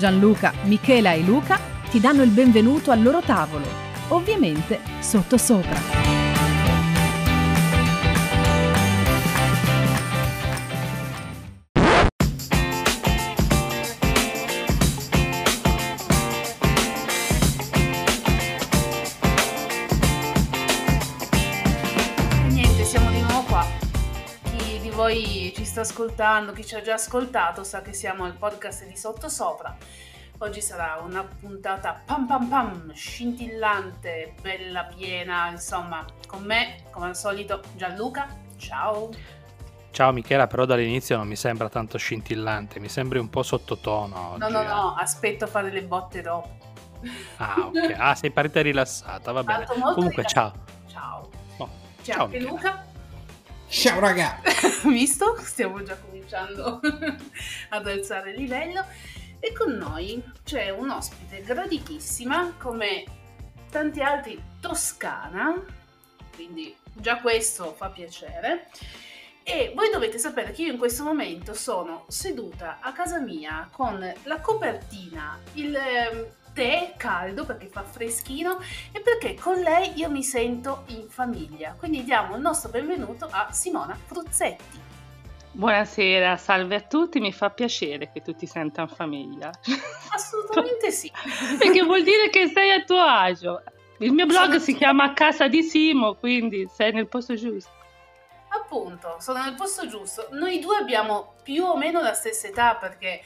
Gianluca, Michela e Luca ti danno il benvenuto al loro tavolo, ovviamente sottosopra. Sta ascoltando, chi ci ha già ascoltato, sa che siamo al podcast di Sottosopra. Oggi sarà una puntata pam pam pam, scintillante, bella piena, insomma, con me, come al solito, Gianluca. Ciao. Ciao Michela, però dall'inizio non mi sembra tanto scintillante, mi sembri un po' sottotono oggi. No, no, eh. no, aspetto a fare le botte dopo. Ah, ok. Ah, sei parita rilassata, va bene. Comunque, ciao. rilassato. Ciao. Oh, C'è ciao, anche Michela. Luca. Ciao raga! Visto? Stiamo già cominciando ad alzare il livello. E con noi c'è un ospite graditissima, come tanti altri toscana, quindi già questo fa piacere. E voi dovete sapere che io in questo momento sono seduta a casa mia con la copertina, il ehm, tè caldo perché fa freschino e perché con lei io mi sento in famiglia. Quindi diamo il nostro benvenuto a Simona Fruzzetti. Buonasera, salve a tutti, mi fa piacere che tu ti senta in famiglia. Assolutamente sì. Perché vuol dire che sei a tuo agio. Il mio blog Sono- si chiama Casa di Simo, quindi sei nel posto giusto. Appunto, sono nel posto giusto. Noi due abbiamo più o meno la stessa età perché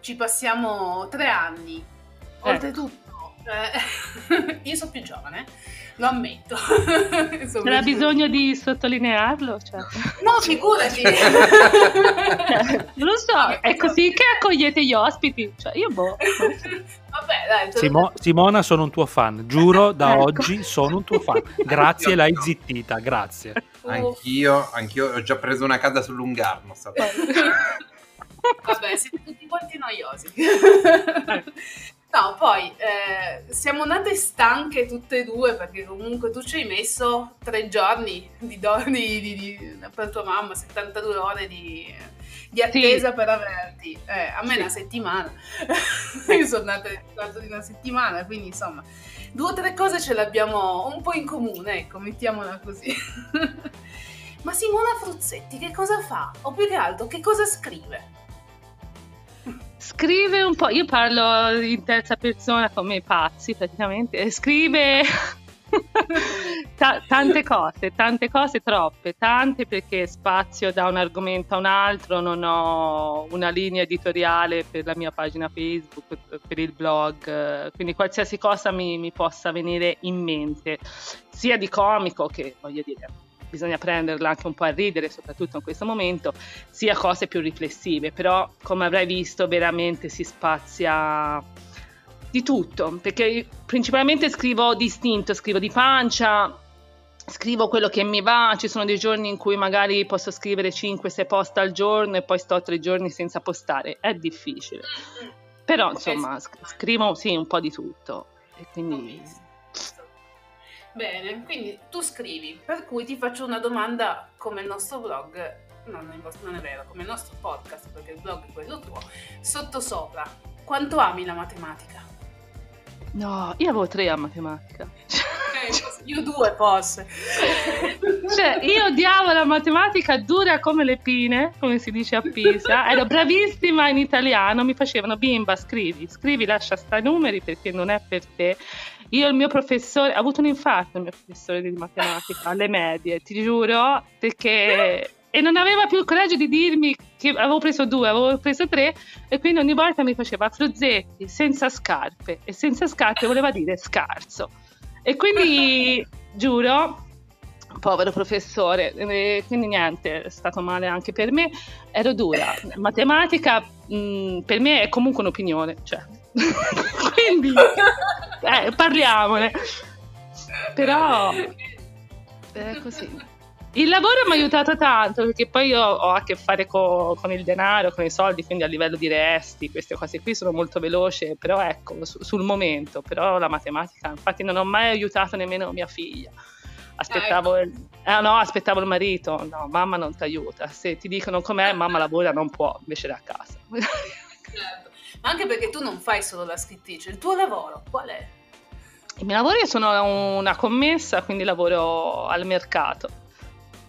ci passiamo tre anni. Oltretutto, eh, io sono più giovane, lo ammetto. C'era più- bisogno di sottolinearlo? Cioè. No, figurati. Non lo so, è così che accogliete gli ospiti. Cioè, io boh. Vabbè, dai. Simo- Simona, sono un tuo fan, giuro, da Ecco. oggi sono un tuo fan. Grazie, l'hai zittita, grazie. Anch'io, anch'io ho già preso una casa sul Lungarno. Vabbè, siete tutti quanti noiosi. No, poi eh, siamo nate stanche tutte e due perché comunque tu ci hai messo tre giorni di, do- di- di- di- per tua mamma, 72 ore di, di attesa per averti. Eh, a me Sì. una settimana. Io sono quarto di una settimana, quindi insomma due o tre cose ce l'abbiamo un po' in comune, ecco, mettiamola così. Ma Simona Fruzzetti che cosa fa? O più che altro che cosa scrive? Scrive un po', io parlo in terza persona come i pazzi praticamente, scrive ta- tante cose, tante cose, troppe, tante perché spazio da un argomento a un altro, non ho una linea editoriale per la mia pagina Facebook, per il blog, quindi qualsiasi cosa mi, mi possa venire in mente, sia di comico che voglio dire bisogna prenderla anche un po' a ridere, soprattutto in questo momento, sia cose più riflessive, però come avrai visto veramente si spazia di tutto, perché principalmente scrivo distinto, scrivo di pancia, scrivo quello che mi va, ci sono dei giorni in cui magari posso scrivere 5-6 post al giorno e poi sto tre giorni senza postare, è difficile, però insomma sc- scrivo sì un po' di tutto e quindi Bene, quindi tu scrivi, per cui ti faccio una domanda come il nostro blog, no, non è, vero, come il nostro podcast, perché il blog è quello tuo, sottosopra, quanto ami la matematica? no, io avevo tre a matematica. Io due forse. Cioè, io odiavo la matematica dura come le pine, come si dice a Pisa. Ero bravissima in italiano, mi facevano bimba, scrivi, scrivi, lascia stare i numeri perché non è per te. Io il mio professore, ha avuto un infarto il mio professore di matematica alle medie, ti giuro, perché... E non aveva più il coraggio di dirmi che avevo preso due, avevo preso tre, e quindi ogni volta mi faceva fruzzetti, senza scarpe, e senza scarpe voleva dire scarso. E quindi, giuro, povero professore, eh, quindi niente, è stato male anche per me, ero dura. Matematica mh, per me è comunque un'opinione, cioè. quindi eh, parliamone. Però è così. Il lavoro mi ha aiutato tanto perché poi io ho a che fare co- con il denaro, con i soldi, quindi a livello di resti, queste cose qui sono molto veloce, però ecco, su- sul momento, però la matematica, infatti non ho mai aiutato nemmeno mia figlia. Aspettavo, Ah, il, eh, no, aspettavo il marito, no, mamma non ti aiuta, se ti dicono com'è, mamma lavora, non può, invece da casa. Certo. Ma anche perché tu non fai solo la scrittrice, il tuo lavoro qual è? Il mio lavoro io sono una commessa, quindi lavoro al mercato.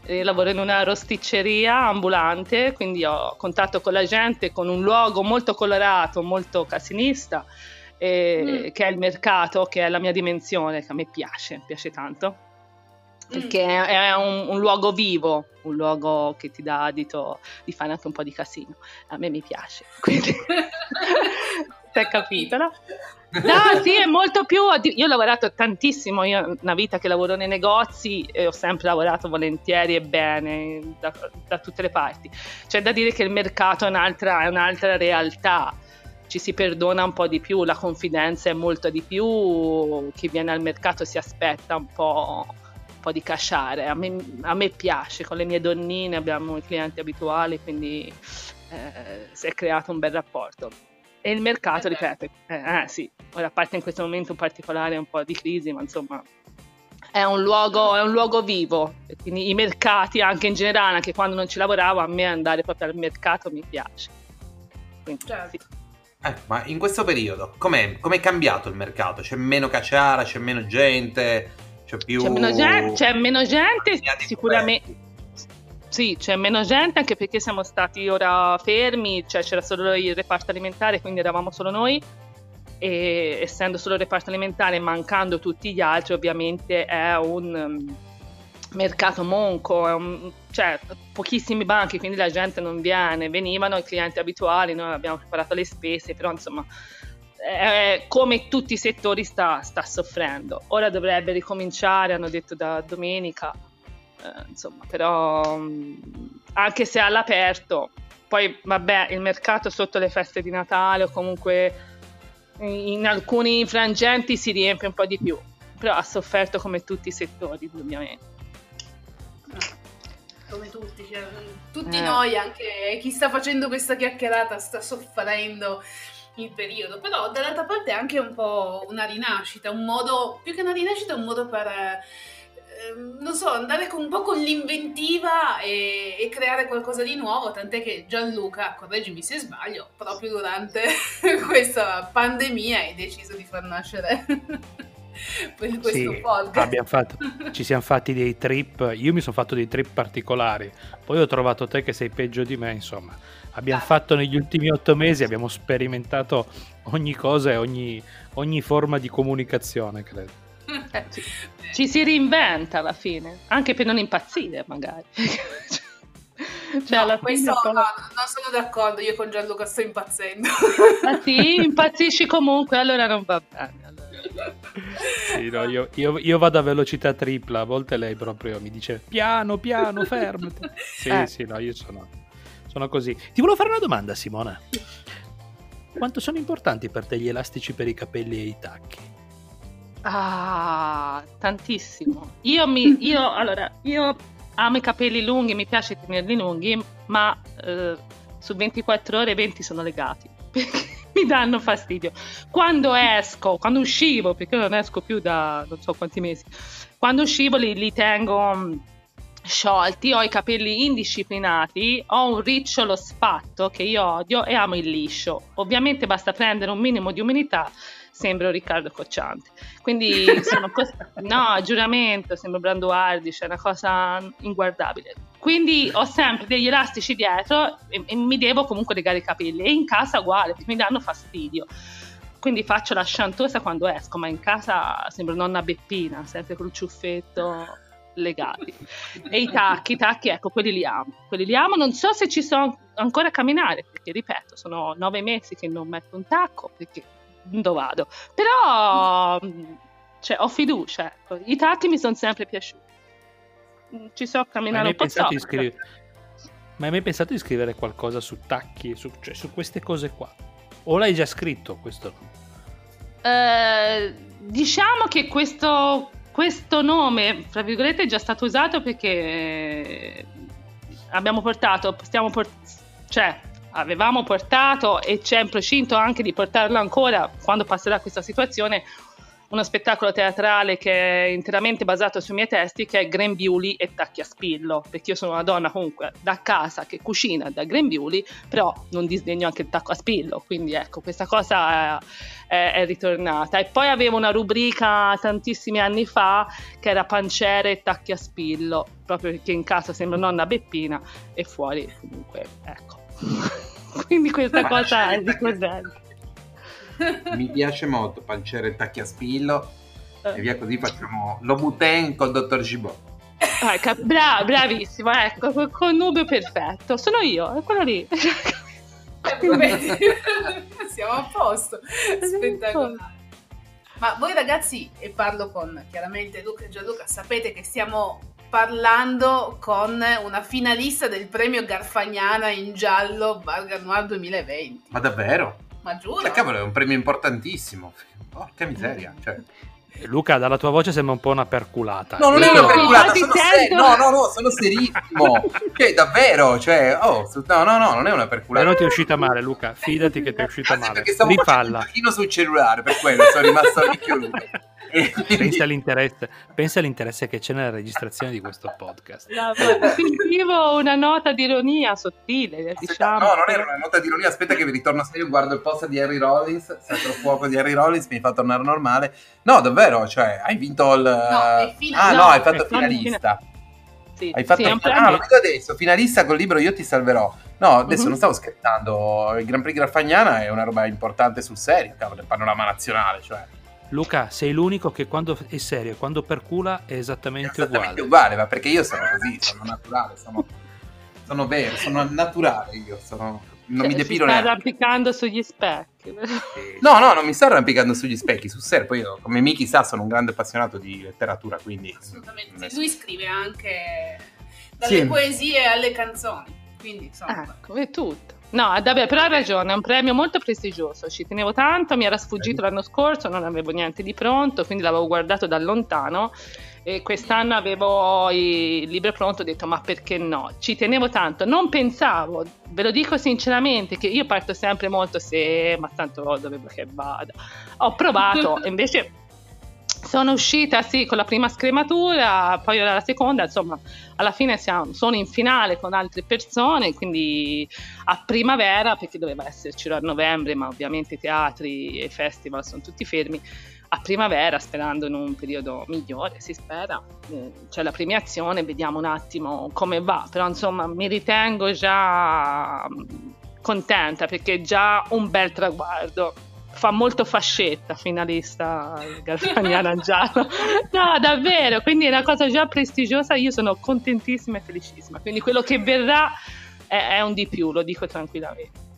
E lavoro in una rosticceria ambulante, quindi ho contatto con la gente con un luogo molto colorato, molto casinista, e- Mm. che è il mercato, che è la mia dimensione, che a me piace, piace tanto. Perché è è un, un luogo vivo, un luogo che ti dà adito di fare anche un po' di casino. A me mi piace, quindi ti hai capito, no? No, sì, è molto più. Io ho lavorato tantissimo. Io una vita che lavoro nei negozi e ho sempre lavorato volentieri e bene da, da tutte le parti. C'è da dire che il mercato è un'altra, è un'altra realtà. Ci si perdona un po' di più, la confidenza è molto di più. Chi viene al mercato si aspetta un po', po' di casciare. A me, a me piace, con le mie donnine abbiamo i clienti abituali, quindi eh, si è creato un bel rapporto. E il mercato, Eh ripeto, eh, eh, sì, ora a parte in questo momento in particolare un po' di crisi, ma insomma è un luogo, è un luogo vivo, quindi i mercati anche in generale, anche quando non ci lavoravo, a me andare proprio al mercato mi piace. Quindi, Certo. sì. Eh, ma in questo periodo com'è, com'è cambiato il mercato? C'è meno cacciara, c'è meno gente, c'è più... C'è meno gente, c'è meno gente sicuramente. Sì, c'è meno gente anche perché siamo stati ora fermi, cioè c'era solo il reparto alimentare, quindi eravamo solo noi e essendo solo il reparto alimentare mancando tutti gli altri ovviamente è un um, mercato monco, un- cioè pochissimi banchi, quindi la gente non viene, venivano i clienti abituali, noi abbiamo preparato le spese, però insomma eh, come tutti i settori sta, sta soffrendo. Ora dovrebbe ricominciare, hanno detto da domenica, eh, insomma, però mh, anche se all'aperto, poi vabbè, il mercato sotto le feste di Natale o comunque in alcuni frangenti si riempie un po' di più, però ha sofferto come tutti i settori, ovviamente. Come tutti, cioè, tutti Eh. noi, anche chi sta facendo questa chiacchierata sta soffrendo il periodo, però dall'altra parte è anche un po' una rinascita, un modo, più che una rinascita, un modo per, ehm, non so, andare con, un po' con l'inventiva e, e creare qualcosa di nuovo, tant'è che Gianluca, correggimi se sbaglio, proprio durante questa pandemia hai deciso di far nascere per questo Sì, podcast. fatto- ci siamo fatti dei trip, io mi sono fatto dei trip particolari, poi ho trovato te che sei peggio di me, insomma. Abbiamo fatto negli ultimi otto mesi, abbiamo sperimentato ogni cosa e ogni, ogni forma di comunicazione, credo. Eh, ci, ci si reinventa alla fine, anche per non impazzire magari. cioè, No, questo fine no, non sono d'accordo, io con Gianluca sto impazzendo. Ah, sì, impazzisci comunque, allora non va bene. allora. Sì, no, io, io- io vado a velocità tripla, a volte lei proprio mi dice piano, piano, fermati. Sì, Eh. sì, no, io sono, sono così. Ti volevo fare una domanda, Simona. Quanto sono importanti per te gli elastici per i capelli e i tacchi? Ah, tantissimo. Io, mi, io, allora, io amo i capelli lunghi, mi piace tenerli lunghi, ma eh, su 24 ore 20 sono legati. Perché mi danno fastidio. Quando esco, quando uscivo, perché io non esco più da non so quanti mesi, quando uscivo li, li tengo mm, sciolti, ho i capelli indisciplinati, ho un ricciolo sfatto che io odio e amo il liscio. Ovviamente basta prendere un minimo di umidità, sembro Riccardo Cocciante. Quindi sono cos- no, giuramento, sembro Brando Hardy, c'è una cosa inguardabile. Quindi ho sempre degli elastici dietro e, e mi devo comunque legare i capelli e in casa uguale, mi danno fastidio. Quindi faccio la sciantosa quando esco, ma in casa sembro nonna Beppina, sempre col ciuffetto legati. E i tacchi, i tacchi, ecco, quelli li amo. Quelli li amo, non so se ci so ancora a camminare, perché ripeto, sono nove mesi che non metto un tacco, perché dove vado. Però cioè, ho fiducia, ecco. I tacchi mi sono sempre piaciuti. Ci so camminare un po' troppo. scrivere... Ma hai mai pensato di scrivere qualcosa su tacchi, su, cioè su queste cose qua? O l'hai già scritto questo? Eh, diciamo che questo, questo nome, tra virgolette, è già stato usato perché abbiamo portato, stiamo port- cioè avevamo portato e c'è in procinto anche di portarlo ancora quando passerà questa situazione uno spettacolo teatrale che è interamente basato sui miei testi che è Grembiuli e Tacchi a Spillo perché io sono una donna comunque da casa che cucina da Grembiuli però non disdegno anche il tacco a spillo quindi ecco questa cosa è, è, è ritornata. E poi avevo una rubrica tantissimi anni fa che era panciere e tacchi a spillo proprio perché in casa sembra nonna Beppina e fuori comunque ecco. Quindi questa cosa è ricorrente mi piace molto panciere e tacchi a spillo Eh. e via così facciamo lo buten col dottor Gibot Ah, cap- bra- bravissimo, ecco, col connubio perfetto. Sono io, è quello lì. Eh, Siamo a posto. Spettacolare. Ma voi ragazzi, e parlo con chiaramente Luca e Gianluca, sapete che stiamo parlando con una finalista del premio Garfagnana in giallo Barga Noir 2020. ma davvero? Ma giuro? Cioè, cavolo è un premio importantissimo porca miseria cioè. Luca, dalla tua voce sembra un po' una perculata. No, non è una perculata, sono serio. No, no, no, sono serissimo. cioè, davvero, cioè, oh, no, no, no, non è una perculata. Però ti è uscita male, Luca. Fidati che ti è uscita sì, male. perché stavo facendo un giochino sul cellulare, per quello sono rimasto ricchio Luca. Pensa all'interesse, pensa all'interesse che c'è nella registrazione di questo podcast. No, Sentivo una nota di ironia sottile, Aspetta, diciamo. No, non era una nota di ironia. Aspetta, che vi ritorno serio. Guardo il post di Harry Rollins. Sacro fuoco di Harry Rollins. Mi fa tornare normale. No, davvero. Cioè, hai vinto il. è fina- ah, no, no, hai fatto finalista. Sì, Hai fatto sì, un ah, lo vedo adesso. Finalista col libro Io ti salverò. No, adesso Mhm. non stavo scherzando. Il Grand Prix Graffagnana è una roba importante sul serio. Cavolo, il panorama nazionale. Cioè, Luca, sei l'unico che quando è serio e quando percula è è esattamente esattamente uguale. uguale. Ma perché io sono così. Sono naturale. Sono, sono vero. Sono naturale. Io sono. Non mi cioè, depilo si sta neanche. arrampicando sugli specchi. No, no, non mi sto arrampicando sugli specchi, sul serio. Poi io, come Miki sa, sono un grande appassionato di letteratura, quindi... Assolutamente. Lui scrive anche dalle Sì. poesie alle canzoni. Quindi, insomma, Ecco, è tutto. No, vabbè, però ha ragione, è un premio molto prestigioso, ci tenevo tanto, mi era sfuggito l'anno scorso, non avevo niente di pronto, quindi l'avevo guardato da lontano e quest'anno avevo il libro pronto, ho detto ma perché no? Ci tenevo tanto, non pensavo, ve lo dico sinceramente, che io parto sempre molto se, ma tanto dove che vada. Ho provato, invece sono uscita sì con la prima scrematura, poi ora la seconda, insomma, alla fine siamo, sono in finale con altre persone, quindi a primavera, perché doveva esserci a novembre, ma ovviamente i teatri e i festival sono tutti fermi. A primavera, sperando in un periodo migliore, si spera, eh, c'è la premiazione, vediamo un attimo come va, però insomma mi ritengo già mm, contenta perché è già un bel traguardo fa molto fascetta finalista Garfagnana giallo no davvero quindi è una cosa già prestigiosa io sono contentissima e felicissima quindi quello che verrà è, è un di più lo dico tranquillamente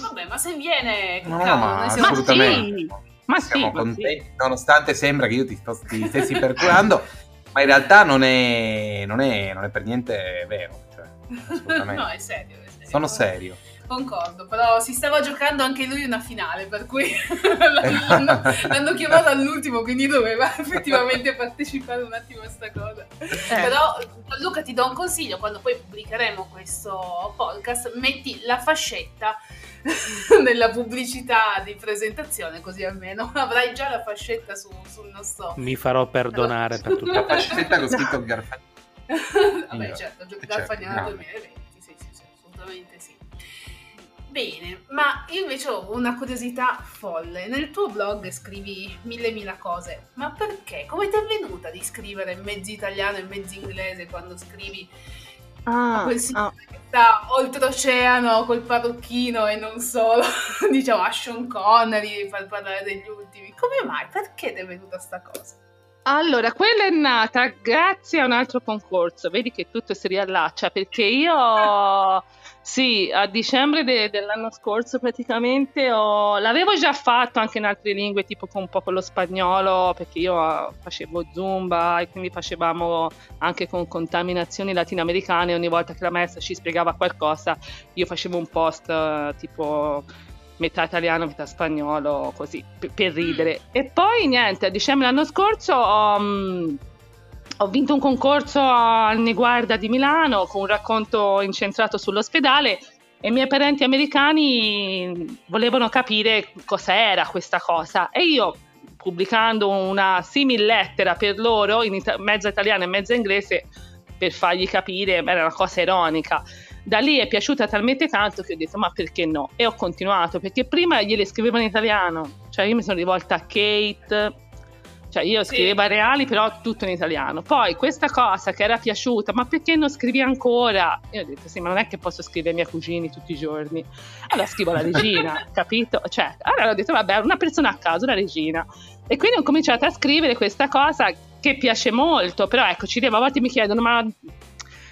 vabbè, ma se viene, No, cavolo, ma noi siamo assolutamente. sì, ma sì, Siamo ma contenti, nonostante sembra che io ti, sto, ti stessi perculando, ma in realtà non è, non è, non è per niente vero. Cioè, assolutamente. no, è serio, è serio. Sono serio. Concordo, però si stava giocando anche lui una finale, per cui l'hanno, l'hanno chiamato all'ultimo, quindi doveva effettivamente partecipare un attimo a sta cosa. Eh. Però Luca ti do un consiglio, quando poi pubblicheremo questo podcast, metti la fascetta nella pubblicità di presentazione, così almeno avrai già la fascetta su- sul nostro... Mi farò perdonare per tutto. La fascetta con scritto Garfagnana. Vabbè, certo, gioco Certo, Garfagnana no. 2020, sì, sì, sì, assolutamente. Bene, ma io invece ho una curiosità folle. Nel tuo blog scrivi mille mila cose, ma perché? Come ti è venuta di scrivere mezzo italiano e mezzo inglese quando scrivi a ah, quel ah. signore che sta oltreoceano col parrucchino e non solo, diciamo a Sean Connery per parlare degli ultimi? Come mai? Perché ti è venuta sta cosa? Allora, quella è nata grazie a un altro concorso, vedi che tutto si riallaccia perché io, sì, a dicembre de- dell'anno scorso praticamente ho- l'avevo già fatto anche in altre lingue, tipo con un po' con lo spagnolo, perché io eh, facevo zumba e quindi facevamo anche con contaminazioni latinoamericane, ogni volta che la maestra ci spiegava qualcosa io facevo un post tipo metà italiano, metà spagnolo, così per, per ridere. E poi niente, a dicembre l'anno scorso ho, mm, ho vinto un concorso al Neguarda di Milano con un racconto incentrato sull'ospedale e i miei parenti americani volevano capire cos'era questa cosa e io pubblicando una simil lettera per loro in ita- mezza italiana e mezza inglese per fargli capire, era una cosa ironica. Da lì è piaciuta talmente tanto che ho detto ma perché no? E ho continuato perché prima gliele scrivevo in italiano, cioè io mi sono rivolta a Kate, cioè io Sì. scrivevo a reali però tutto in italiano. Poi questa cosa che era piaciuta, ma perché non scrivi ancora? Io ho detto sì, ma non è che posso scrivere ai miei cugini tutti i giorni. Allora scrivo la regina, capito? Cioè, allora ho detto vabbè, una persona a caso, la regina. E quindi ho cominciato a scrivere questa cosa che piace molto, però ecco, ci devo, a volte mi chiedono ma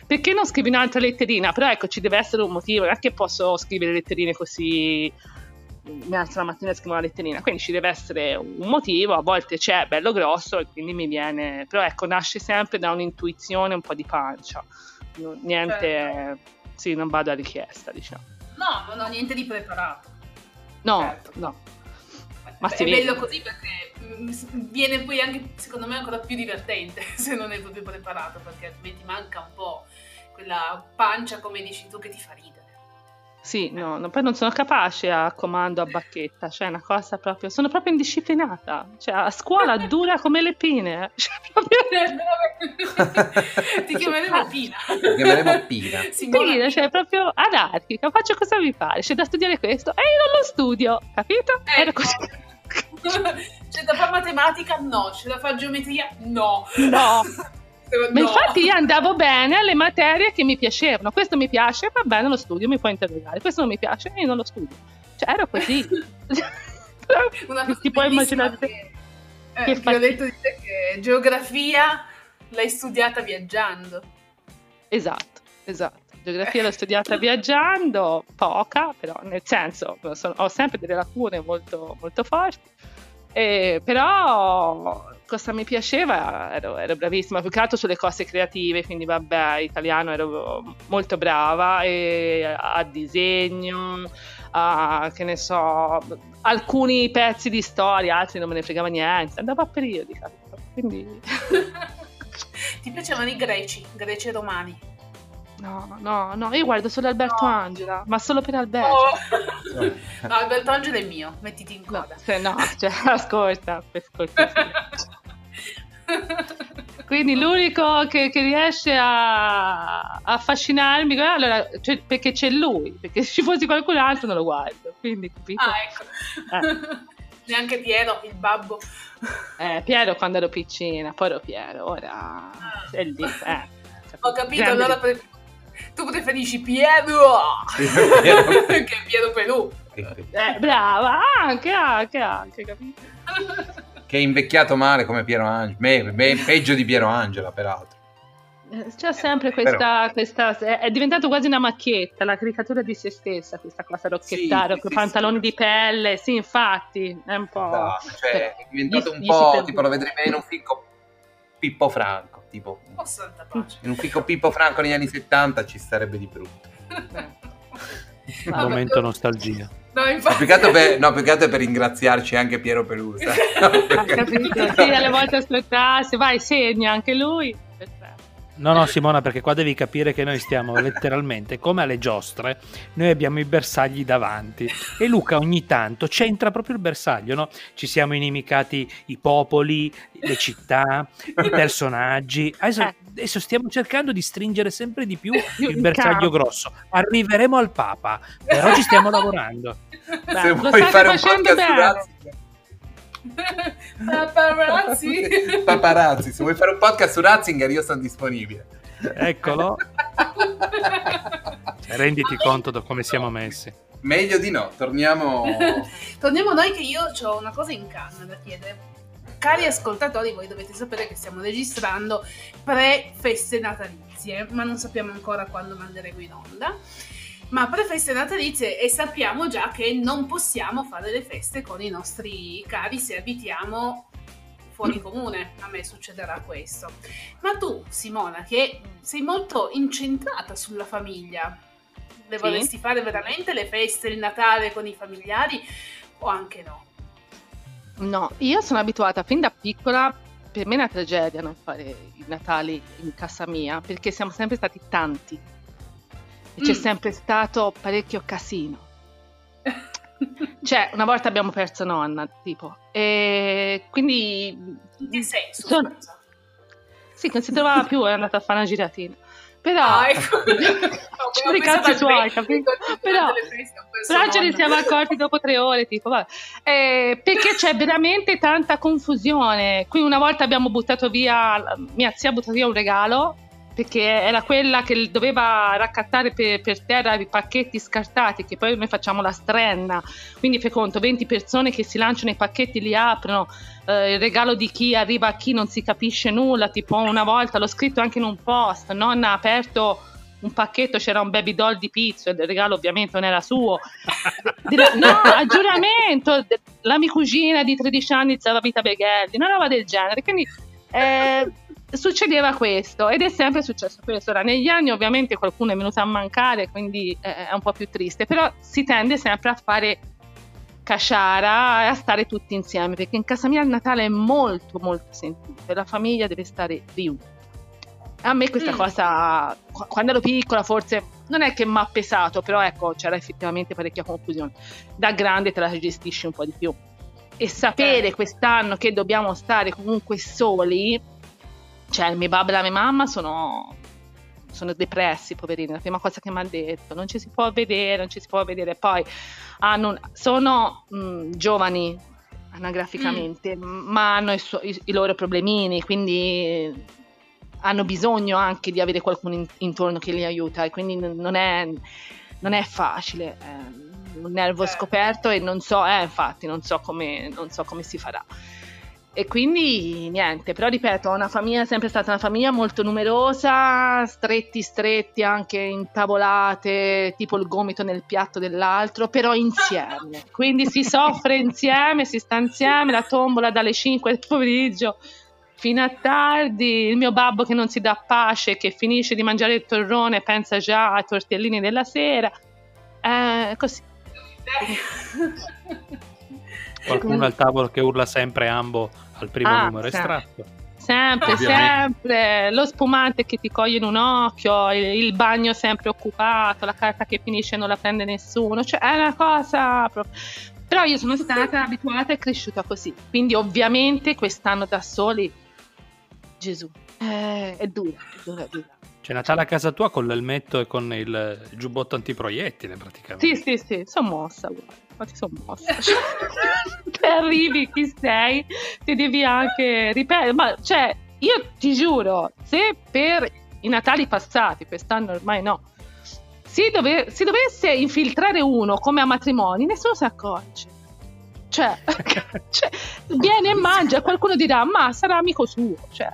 perché non scrivi un'altra letterina? Però ecco, ci deve essere un motivo, non è che posso scrivere letterine così mi alzo la mattina e scrivo una letterina, quindi ci deve essere un motivo, a volte c'è bello grosso e quindi mi viene, però ecco, nasce sempre da un'intuizione, un po' di pancia, niente, Certo. sì, non vado a richiesta, diciamo. No, non ho niente di preparato. No, Certo. no, Ma Beh, è vede. bello così perché mm, viene poi anche, secondo me, ancora più divertente se non è proprio preparato, perché altrimenti manca un po' quella pancia, come dici tu, che ti fa ridere. Sì, no, no, poi non sono capace a comando a bacchetta, cioè è una cosa proprio, sono proprio indisciplinata, cioè a scuola dura come le pine, cioè proprio... ti chiameremo Pina. Ti chiameremo Pina. Pina, cioè proprio anarchica, faccio cosa mi pare, c'è da studiare questo e io non lo studio, capito? Era Ecco. così. C'è da fare matematica? No. C'è da fare geometria? No. No. No. Ma infatti io andavo bene alle materie che mi piacevano. Questo mi piace, va bene, lo studio, mi puoi interrogare. Questo non mi piace, io non lo studio. Cioè, ero così. Ti puoi immaginare che, eh, che che ho detto di te che geografia l'hai studiata viaggiando. Esatto, esatto. Geografia l'ho studiata viaggiando, poca, però nel senso sono- ho sempre delle lacune molto, molto forti. Eh, però cosa mi piaceva ero, ero bravissima più che altro sulle cose creative quindi vabbè italiano ero molto brava e a disegno a che ne so alcuni pezzi di storia altri non me ne fregava niente andavo a periodi quindi Ti piacevano i greci, greci e romani? no no no io guardo solo Alberto No. Angela ma solo per Alberto Oh. No, Alberto Angelo è mio, mettiti in No, coda. se no, cioè, ascolta, per cortesia. Quindi l'unico che, che riesce a a affascinarmi, allora, cioè, perché c'è lui, perché se ci fosse qualcun altro non lo guardo. Quindi, capito? ah, ecco. Neanche Piero, il babbo. Eh, Piero quando ero piccina, poi ero Piero, ora è lì. Eh, Ho capito, Grande- allora pre- tu preferisci Piero Piero. che Piero Pelù. Eh, brava, anche, anche, anche, capito? Che è invecchiato male come Piero Angela. Me- me- peggio di Piero Angela, peraltro. Eh, C'è sempre Però- questa, questa- è diventato quasi una macchietta, la caricatura di se stessa, questa cosa rocchettaro, Sì, con sì, pantaloni sì. di pelle, sì, infatti, è un po'... Esatto, cioè, è diventato Gli- un gli po' tipo lo vedrei bene in un film Pippo Franco. Tipo, Oh, santa pace. in un film Pippo Franco negli anni 70 ci starebbe di brutto. Vabbè. Momento nostalgia. No, No, infatti. più che altro per, no, più che altro per ringraziarci anche Piero Pelusa. Ha capito? Sì, alle volte aspettarsi, vai, segna anche lui. No, no, Simona, perché qua devi capire che noi stiamo letteralmente come alle giostre. Noi abbiamo i bersagli davanti e Luca ogni tanto c'entra proprio il bersaglio, no? Ci siamo inimicati i popoli, le città, i personaggi. Adesso, Eh. adesso stiamo cercando di stringere sempre di più il bersaglio grosso. Arriveremo al Papa, però ci stiamo lavorando. Beh, Se lo vuoi state fare un facendo podcast Paparazzi. paparazzi, se vuoi fare un podcast su Ratzinger io sono disponibile. Eccolo, renditi conto di come siamo messi. Meglio di no, torniamo... Torniamo noi che io ho una cosa in canna da chiedere. Cari ascoltatori, voi dovete sapere che stiamo registrando pre-feste natalizie, ma non sappiamo ancora quando manderemo in onda. Ma pre-feste natalizie e sappiamo già che non possiamo fare le feste con i nostri cari se abitiamo fuori comune. A me succederà questo. Ma tu, Simona, che sei molto incentrata sulla famiglia, Le Sì. vorresti fare veramente le feste, il Natale con i familiari o anche no? No, io sono abituata fin da piccola, per me è una tragedia non fare i Natali in casa mia, perché siamo sempre stati tanti e c'è Mm. sempre stato parecchio casino. Cioè, una volta abbiamo perso nonna, tipo, e quindi In che senso? Sono- sì, non si trovava più, è andata a fare una giratina. Però, Ah, ecco. Ci sono i cazzi suoi, capito? Però- Però ce ne siamo accorti dopo tre ore, tipo, vabbè. Eh, perché c'è veramente tanta confusione. Qui una volta abbiamo buttato via, mia zia ha buttato via un regalo, perché era quella che doveva raccattare per, per terra i pacchetti scartati, che poi noi facciamo la strenna. Quindi fai conto, 20 persone che si lanciano i pacchetti, li aprono, eh, il regalo di chi arriva a chi non si capisce nulla, tipo una volta l'ho scritto anche in un post, nonna ha aperto un pacchetto, c'era un baby doll di pizzo il regalo ovviamente non era suo. No, a giuramento, la mia cugina di 13 anni Zava Vita Beghelli, una roba del genere. Quindi eh, succedeva questo ed è sempre successo questo. Ora, negli anni ovviamente qualcuno è venuto a mancare, quindi eh, è un po' più triste, però si tende sempre a fare casciara e a stare tutti insieme, perché in casa mia il Natale è molto molto sentito e la famiglia deve stare riunita. A me questa Mm. cosa, qu- quando ero piccola, forse non è che mi ha pesato, però ecco, c'era effettivamente parecchia confusione. Da grande te la gestisci un po' di più. E sapere Certo. quest'anno che dobbiamo stare comunque soli, cioè il mio babbo e la mia mamma sono, sono depressi, poverini. La prima cosa che mi ha detto, non ci si può vedere, non ci si può vedere. Poi hanno sono mh, giovani anagraficamente, ma hanno i, suo- i- i loro problemini, quindi hanno bisogno anche di avere qualcuno in- intorno che li aiuta e quindi n- non è, non è facile. È un nervo Certo. scoperto e non so, eh, infatti, non so come, non so come si farà. E quindi niente, però ripeto, una famiglia è sempre stata una famiglia molto numerosa, stretti stretti, anche intavolate, tipo il gomito nel piatto dell'altro, però insieme. Quindi si soffre insieme, si sta insieme, la tombola dalle 5 del pomeriggio fino a tardi, il mio babbo che non si dà pace, che finisce di mangiare il torrone e pensa già ai tortellini della sera. Eh, così. Qualcuno al tavolo che urla sempre ambo al primo Ah, numero estratto. Sempre, sempre, lo spumante che ti coglie in un occhio, il, il bagno sempre occupato, la carta che finisce e non la prende nessuno, cioè è una cosa proprio... Però io sono stata abituata e cresciuta così, quindi ovviamente quest'anno da soli, Gesù, eh, è dura, è dura, è dura. C'è Natale a casa tua con l'elmetto e con il giubbotto antiproiettile praticamente. Sì, sì, sì, sono mossa, guarda, infatti sono mossa. Cioè, te arrivi, chi sei, ti devi anche ripetere, ma cioè, io ti giuro, se per i Natali passati, quest'anno ormai no, si, dove- si dovesse infiltrare uno come a matrimoni, nessuno si accorge. Cioè, cioè, viene e mangia, qualcuno dirà, ma sarà amico suo, cioè,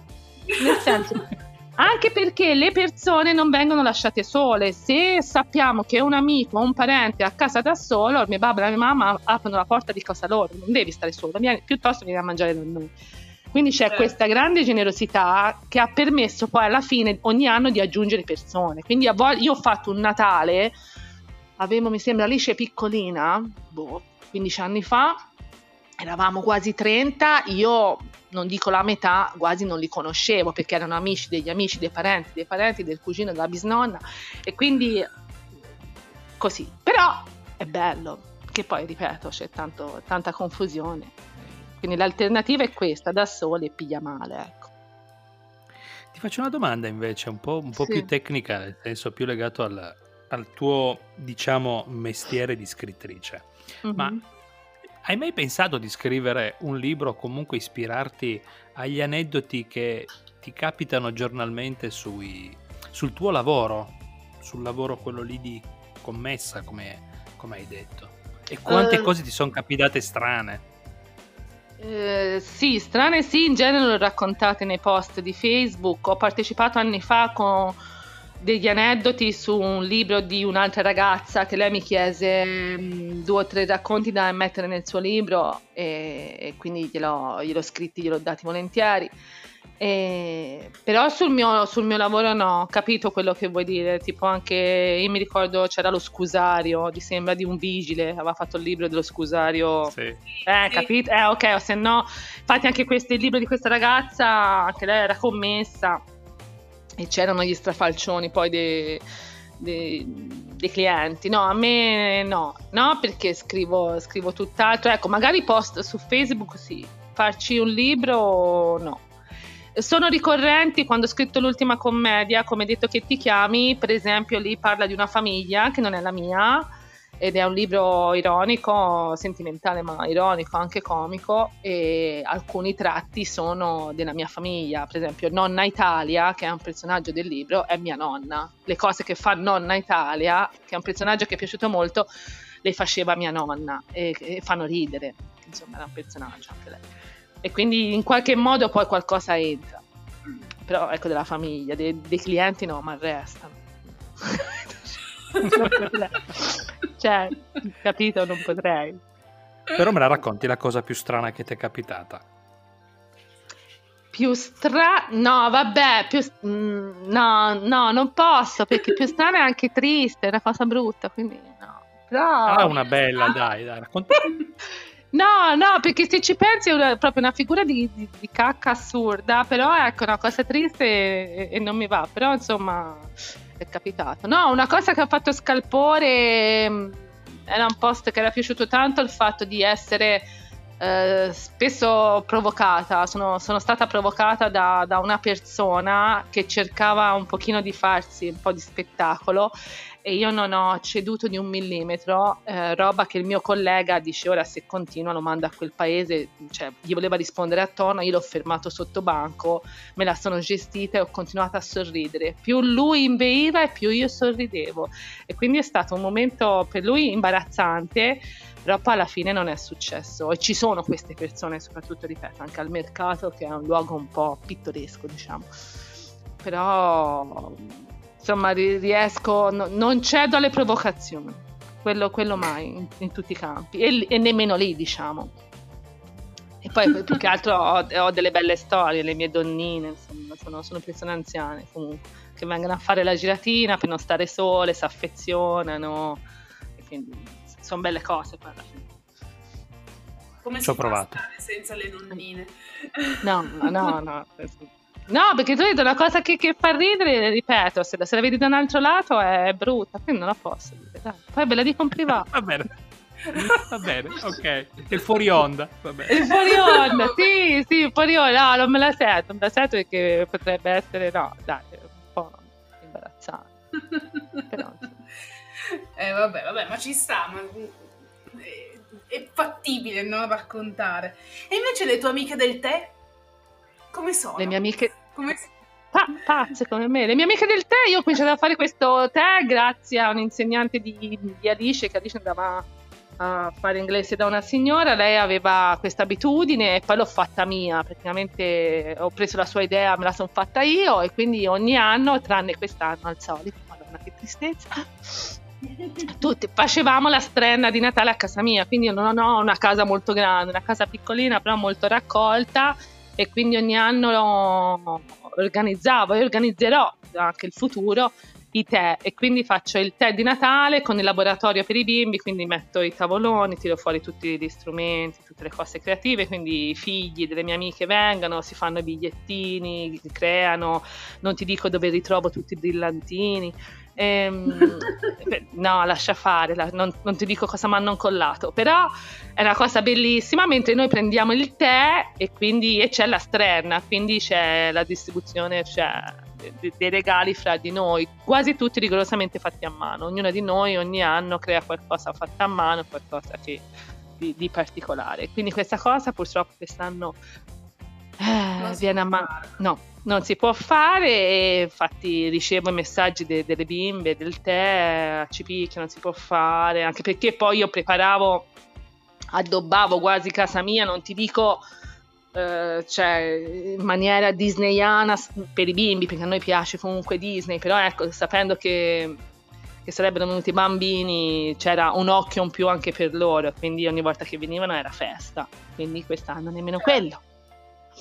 nel senso... Anche perché le persone non vengono lasciate sole. Se sappiamo che un amico o un parente è a casa da solo, mio babbo e la mia mamma aprono la porta di casa loro, non devi stare solo, vieni- piuttosto vieni a mangiare da noi. Quindi c'è Certo. questa grande generosità che ha permesso poi alla fine ogni anno di aggiungere persone. Quindi vol- io ho fatto un Natale, avevo mi sembra Alice piccolina, boh, 15 anni fa, eravamo quasi 30, io non dico la metà, quasi non li conoscevo perché erano amici degli amici, dei parenti, dei parenti, del cugino, della bisnonna e quindi così. Però è bello, che poi ripeto c'è tanto- tanta confusione. Quindi l'alternativa è questa, da soli e piglia male, ecco. Ti faccio una domanda invece, un po', un po' Sì. più tecnica, nel senso più legato al, al tuo, diciamo, mestiere di scrittrice. Ma Mhm. Hai mai pensato di scrivere un libro o comunque ispirarti agli aneddoti che ti capitano giornalmente sui- sul tuo lavoro, sul lavoro quello lì di commessa, come, come hai detto? E quante Eh. cose ti sono capitate strane? Eh, sì, strane sì, in genere l'ho raccontate nei post di Facebook. Ho partecipato anni fa con degli aneddoti su un libro di un'altra ragazza che lei mi chiese mm, due o tre racconti da mettere nel suo libro e, e quindi gliel'ho, gliel'ho scritti, gliel'ho dati volentieri. E, però sul mio, sul mio, lavoro no, ho capito quello che vuoi dire, tipo anche, io mi ricordo c'era lo scusario, di sembra di un vigile, aveva fatto il libro dello scusario, Sì. eh capito? Eh ok, o se no, infatti anche questo, il libro di questa ragazza, anche lei era commessa e c'erano gli strafalcioni poi dei, dei, dei clienti, no, a me no, no perché scrivo, scrivo tutt'altro, ecco magari post su Facebook sì, farci un libro no. Sono ricorrenti quando ho scritto l'ultima commedia, come detto che ti chiami, per esempio lì parla di una famiglia che non è la mia ed è un libro ironico, sentimentale ma ironico, anche comico e alcuni tratti sono della mia famiglia, per esempio Nonna Italia, che è un personaggio del libro, è mia nonna. Le cose che fa Nonna Italia, che è un personaggio che è piaciuto molto, le faceva mia nonna e, e fanno ridere, insomma era un personaggio anche lei e quindi in qualche modo poi qualcosa entra. Però ecco della famiglia, dei, dei clienti no, ma restano. cioè, capito, non potrei. Però me la racconti la cosa più strana che ti è capitata? Più strana? No, vabbè, più... Mm, no, no, non posso perché più strana è anche triste, è una cosa brutta, quindi no. Però... Ah, una bella, dai, dai, racconta. No, no, perché se ci pensi è una, proprio una figura di, di, di, cacca assurda, però ecco, una cosa triste e, e, non mi va, però insomma è capitato. No, una cosa che ha fatto scalpore mm, era un post che era piaciuto tanto il fatto di essere eh, spesso provocata, sono, sono stata provocata da, da, una persona che cercava un pochino di farsi un po' di spettacolo e io non ho ceduto di un millimetro, eh, roba che il mio collega dice ora se continua lo manda a quel paese, cioè gli voleva rispondere attorno, io l'ho fermato sotto banco, me la sono gestita e ho continuato a sorridere. Più lui inveiva e più io sorridevo e quindi è stato un momento per lui imbarazzante, però poi alla fine non è successo e ci sono queste persone, soprattutto ripeto, anche al mercato che è un luogo un po' pittoresco diciamo. Però insomma riesco, no, non cedo alle provocazioni, quello, quello mai in, in, tutti i campi e, e, nemmeno lì diciamo. E poi più che altro ho, ho, delle belle storie, le mie donnine, insomma, sono, sono persone anziane comunque, che vengono a fare la giratina per non stare sole, si affezionano, e quindi sono belle cose poi alla fine. Come Ci ho provato. senza le nonnine? No, no, no. No, perché tu hai detto una cosa che, che, fa ridere, ripeto, se la, se la, vedi da un altro lato è brutta, quindi non la posso dire. Dai. Poi ve la dico in privato. Va bene. Va bene, ok. Il fuori onda. Vabbè. Il fuori onda, sì, sì, il fuori onda. No, non me la sento, non me la sento perché potrebbe essere, no, dai, un po' imbarazzante. Però, eh, vabbè, vabbè, ma ci sta, ma è, è fattibile non raccontare. E invece le tue amiche del tè? Come sono? Le mie amiche... Come... Pa- pazze come me. Le mie amiche del tè, io ho cominciato a fare questo tè grazie a un insegnante di, di Alice, che Alice andava a fare inglese da una signora, lei aveva questa abitudine e poi l'ho fatta mia, praticamente ho preso la sua idea, me la sono fatta io e quindi ogni anno, tranne quest'anno al solito, madonna che tristezza, tutti facevamo la strenna di Natale a casa mia, quindi io non ho una casa molto grande, una casa piccolina però molto raccolta e quindi ogni anno organizzavo e organizzerò anche il futuro i tè e quindi faccio il tè di Natale con il laboratorio per i bimbi, quindi metto i tavoloni, tiro fuori tutti gli strumenti, tutte le cose creative, quindi i figli delle mie amiche vengono, si fanno i bigliettini, creano, non ti dico dove ritrovo tutti i brillantini. Ehm, no, lascia fare, la, non, non, ti dico cosa mi hanno incollato, però è una cosa bellissima, mentre noi prendiamo il tè e quindi e c'è la strenna, quindi c'è la distribuzione c'è dei, dei regali fra di noi, quasi tutti rigorosamente fatti a mano, ognuno di noi ogni anno crea qualcosa fatto a mano, qualcosa che, di, di particolare. Quindi questa cosa purtroppo quest'anno eh, viene a mano. No, non si può fare e infatti ricevo i messaggi de- delle bimbe del tè ci picchia non si può fare anche perché poi io preparavo addobbavo quasi casa mia non ti dico eh, cioè in maniera disneyana per i bimbi perché a noi piace comunque Disney però ecco sapendo che che sarebbero venuti bambini c'era un occhio in più anche per loro quindi ogni volta che venivano era festa quindi quest'anno nemmeno quello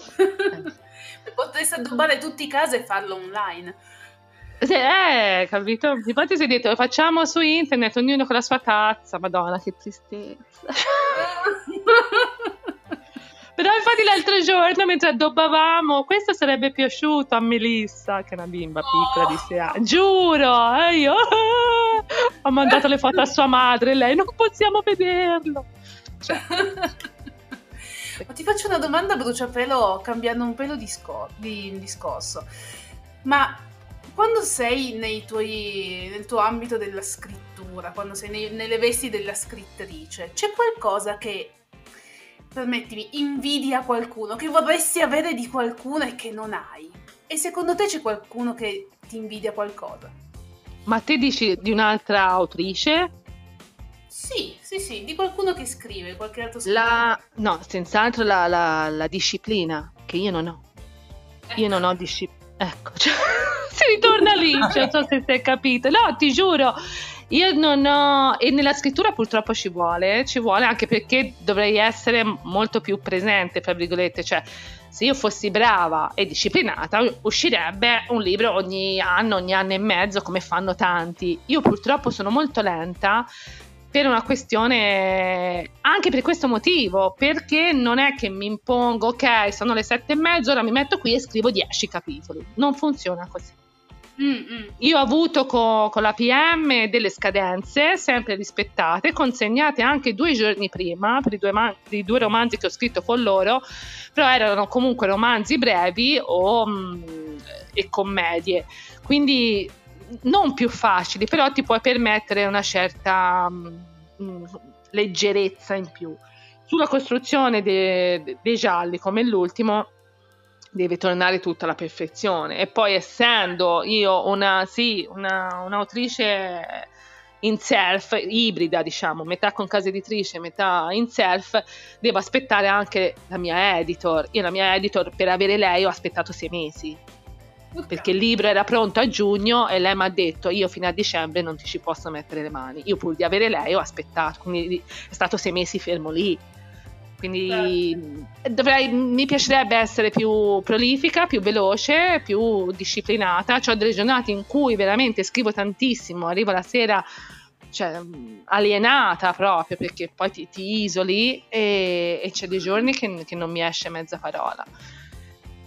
Potresti addobbare tutti i casi e farlo online. Eh, capito? Infatti si è detto, facciamo su internet, ognuno con la sua tazza. Madonna, che tristezza. Però infatti l'altro giorno mentre addobbavamo, questo sarebbe piaciuto a Melissa, che è una bimba piccola di 6 anni. Giuro, eh, io ho mandato le foto a sua madre e lei non possiamo vederlo. Cioè. Ma ti faccio una domanda a bruciapelo, cambiando un pelo di, sco- di discorso. Ma quando sei nei tuoi, nel tuo ambito della scrittura, quando sei nei, nelle vesti della scrittrice, c'è qualcosa che permettimi, invidia qualcuno, che vorresti avere di qualcuno e che non hai. E secondo te c'è qualcuno che ti invidia qualcosa? Ma te dici di un'altra autrice? Sì, sì, sì, di qualcuno che scrive, qualche altro scrittore. La... No, senz'altro la, la, la, disciplina, che io non ho. Ecco. Io non ho disciplina. Ecco, cioè, si ritorna lì, cioè, non so se sei capito. No, ti giuro, io non ho, e nella scrittura purtroppo ci vuole, ci vuole anche perché dovrei essere molto più presente, tra virgolette, cioè se io fossi brava e disciplinata uscirebbe un libro ogni anno, ogni anno e mezzo come fanno tanti. Io purtroppo sono molto lenta per una questione anche per questo motivo perché non è che mi impongo ok sono le sette e mezzo ora mi metto qui e scrivo dieci capitoli. Non funziona così. Mm-mm. Io ho avuto co- con la PM delle scadenze sempre rispettate, consegnate anche due giorni prima per i due, man- i due romanzi che ho scritto con loro, però erano comunque romanzi brevi o, mh, mm, e commedie, quindi non più facili, però ti puoi permettere una certa mh, mm, leggerezza in più. Sulla costruzione de- de- dei gialli, come l'ultimo, deve tornare tutta alla perfezione. E poi essendo io una, sì, una, un'autrice in self, ibrida diciamo, metà con casa editrice, metà in self, devo aspettare anche la mia editor. Io la mia editor per avere lei ho aspettato sei mesi. Perché il libro era pronto a giugno e lei mi ha detto io fino a dicembre non ti ci posso mettere le mani. Io pur di avere lei ho aspettato, quindi è stato sei mesi fermo lì quindi certo. dovrei, mi piacerebbe essere più prolifica, più veloce, più disciplinata. Ho delle giornate in cui veramente scrivo tantissimo, arrivo la sera cioè, alienata proprio perché poi ti, ti isoli e, e, c'è dei giorni che, che, non mi esce mezza parola.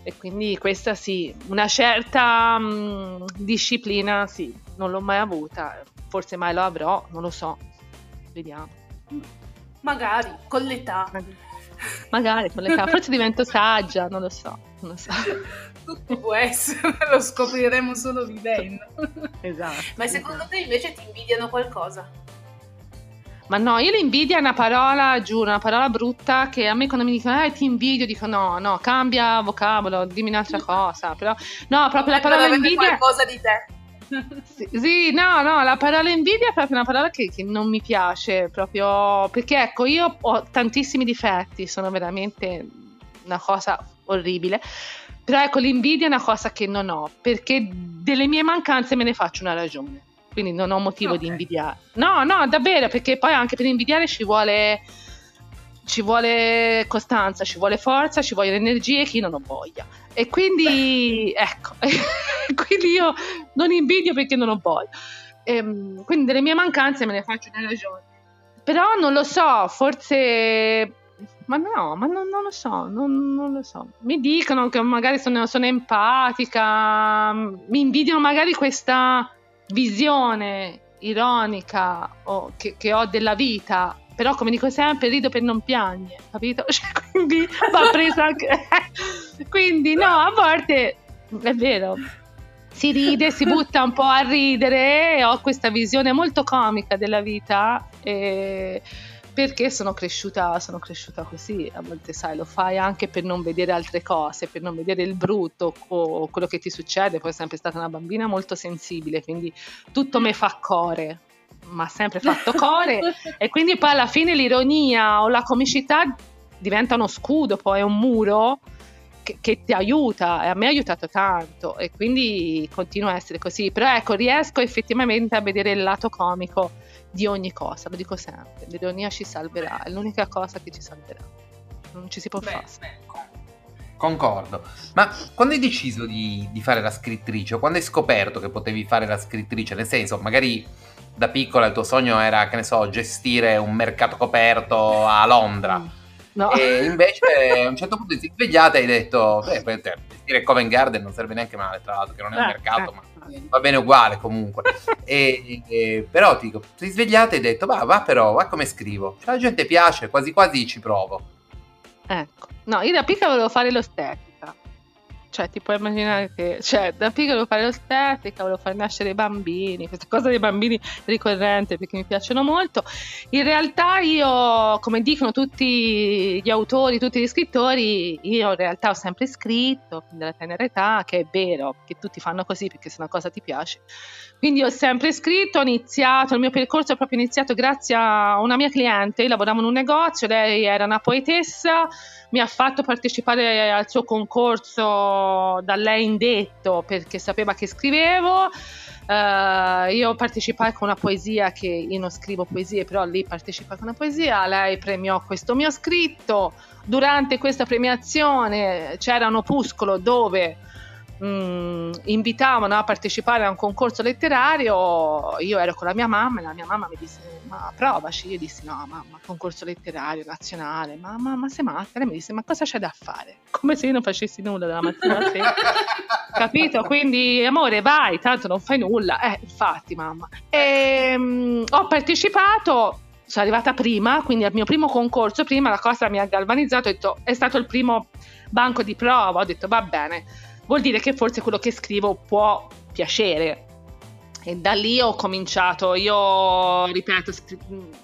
E quindi questa sì, una certa mh, disciplina sì, non l'ho mai avuta, forse mai lo avrò, non lo so, vediamo. Magari, con l'età. Magari con l'età, forse divento saggia, non lo so. Non lo so. Tutto può essere, lo scopriremo solo vivendo. Esatto. Ma secondo esatto. te invece ti invidiano qualcosa? Ma no, io l'invidia è una parola, giuro, una parola brutta che a me quando mi dicono eh ti invidio dico no, no, cambia vocabolo, dimmi un'altra cosa, però no, proprio la parola invidia... qualcosa di te. Sì, sì, no, no, la parola invidia è proprio una parola che, che, non mi piace, proprio perché ecco, io ho tantissimi difetti, sono veramente una cosa orribile, però ecco, l'invidia è una cosa che non ho, perché delle mie mancanze me ne faccio una ragione, quindi non ho motivo okay. di invidiare. No, no, davvero, perché poi anche per invidiare ci vuole ci vuole costanza, ci vuole forza, ci vogliono energie chi non ho voglia. E quindi, ecco, quindi io non invidio perché non ho voglia. E, ehm, quindi delle mie mancanze me ne faccio una ragione. Però non lo so, forse... Ma no, ma non, non lo so, non, non, lo so. Mi dicono che magari sono, sono empatica, mi invidiano magari questa visione ironica o che, che ho della vita però come dico sempre rido per non piangere capito? Cioè, quindi va presa anche quindi no a volte è vero si ride, si butta un po' a ridere ho questa visione molto comica della vita e perché sono cresciuta, sono cresciuta così, a volte sai, lo fai anche per non vedere altre cose, per non vedere il brutto o quello che ti succede, poi è sempre stata una bambina molto sensibile, quindi tutto mi fa core, ma sempre fatto core. E quindi poi alla fine l'ironia o la comicità diventa uno scudo, poi è un muro che, che, ti aiuta e a me ha aiutato tanto e quindi continua a essere così, però ecco riesco effettivamente a vedere il lato comico di ogni cosa, lo dico sempre, l'ironia ci salverà, è l'unica cosa che ci salverà, non ci si può beh, fare. Concordo. Ma quando hai deciso di, di fare la scrittrice, o quando hai scoperto che potevi fare la scrittrice, nel senso, magari da piccola il tuo sogno era, che ne so, gestire un mercato coperto a Londra. No. E invece a un certo punto ti sei svegliata e hai detto, beh, gestire Covent Garden non serve neanche male, tra l'altro, che non è un Eh, mercato, eh. ma va bene uguale comunque. e, e- però ti dico, ti sei svegliata e hai detto, va, va però, va come scrivo. Cioè, la gente piace, quasi quasi ci provo. Ecco, no, io da piccola volevo fare l'ostetrica. Cioè, ti puoi immaginare che, cioè, da piccola volevo fare l'ostetrica, volevo far nascere i bambini, questa cosa dei bambini ricorrente perché mi piacciono molto. In realtà io, come dicono tutti gli autori, tutti gli scrittori, io in realtà ho sempre scritto fin dalla tenera età, che è vero, che tutti fanno così perché se una cosa ti piace. Quindi ho sempre scritto, ho iniziato, il mio percorso è proprio iniziato grazie a una mia cliente, io lavoravo in un negozio, lei era una poetessa, mi ha fatto partecipare al suo concorso da lei indetto perché sapeva che scrivevo. Eh, io partecipai con una poesia che io non scrivo poesie, però lì partecipai con una poesia, lei premiò questo mio scritto. Durante questa premiazione c'era un opuscolo dove mm, invitavano a partecipare a un concorso letterario. Io ero con la mia mamma e la mia mamma mi disse: Ma provaci. Io dissi: No, mamma, concorso letterario nazionale. Ma, ma, ma sei matta? Lei mi disse: Ma cosa c'è da fare? Come se io non facessi nulla dalla mattina alla sera. Capito? Quindi, amore, vai, tanto non fai nulla. Eh, infatti, mamma. E, mm, ho partecipato. Sono arrivata prima, quindi al mio primo concorso, prima la cosa mi ha galvanizzato, ho detto, è stato il primo banco di prova, ho detto va bene, vuol dire che forse quello che scrivo può piacere. E da lì ho cominciato, io ripeto, scri-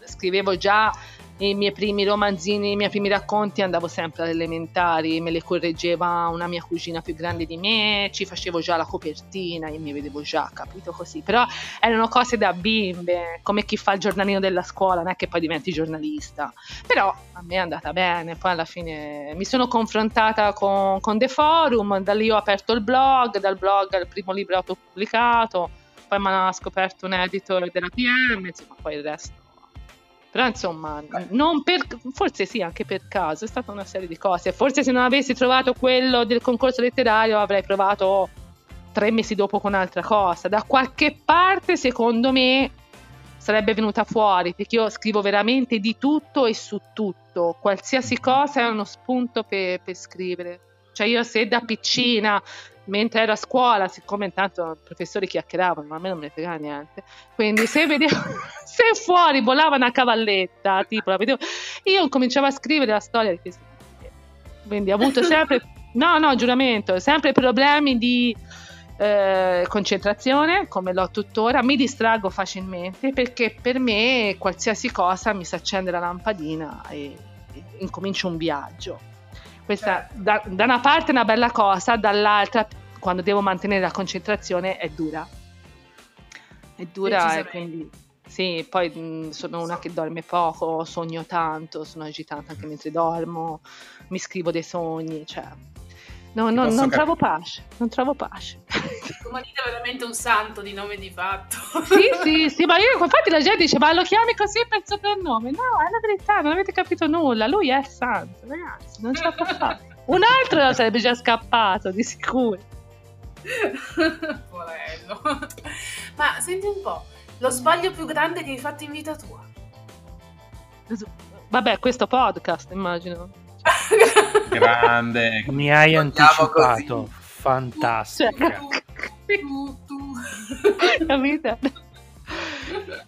scrivevo già i miei primi romanzini, i miei primi racconti, andavo sempre alle elementari, me le correggeva una mia cugina più grande di me, ci facevo già la copertina, io mi vedevo già, capito così, però erano cose da bimbe, come chi fa il giornalino della scuola, non è che poi diventi giornalista, però a me è andata bene, poi alla fine mi sono confrontata con, con The Forum, da lì ho aperto il blog, dal blog il primo libro autopubblicato, poi mi ha scoperto un editor della PM, insomma poi il resto. Però insomma, non per, forse sì, anche per caso, è stata una serie di cose. Forse se non avessi trovato quello del concorso letterario avrei provato tre mesi dopo con un'altra cosa. Da qualche parte, secondo me, sarebbe venuta fuori, perché io scrivo veramente di tutto e su tutto. Qualsiasi cosa è uno spunto per, per scrivere. Cioè io se da piccina mentre ero a scuola, siccome intanto i professori chiacchieravano, ma a me non me ne frega niente, quindi se vedevo, se fuori volava una cavalletta, tipo la vedevo, io cominciavo a scrivere la storia di questi quindi ho avuto sempre, no, no, giuramento, sempre problemi di eh, concentrazione, come l'ho tuttora, mi distraggo facilmente perché per me qualsiasi cosa mi si accende la lampadina e, e incomincio un viaggio. Questa da, da una parte è una bella cosa, dall'altra quando devo mantenere la concentrazione è dura. È dura e quindi sì, poi mh, sono una che dorme poco, sogno tanto, sono agitata anche mentre dormo, mi scrivo dei sogni, cioè no, no, non trovo pace, non trovo pace. Comunita è veramente un santo di nome di fatto. Sì, sì, sì, ma io infatti la gente dice ma lo chiami così per soprannome? No, è la verità, non avete capito nulla, lui è il santo, ragazzi, non ce la può fare. Un altro sarebbe già scappato, di sicuro. Porello. Ma senti un po', lo sbaglio più grande che hai fatto in vita tua? Vabbè, questo podcast, immagino. Grande. Mi hai Andiamo anticipato. così. Fantastica. Tu, tu. Capite?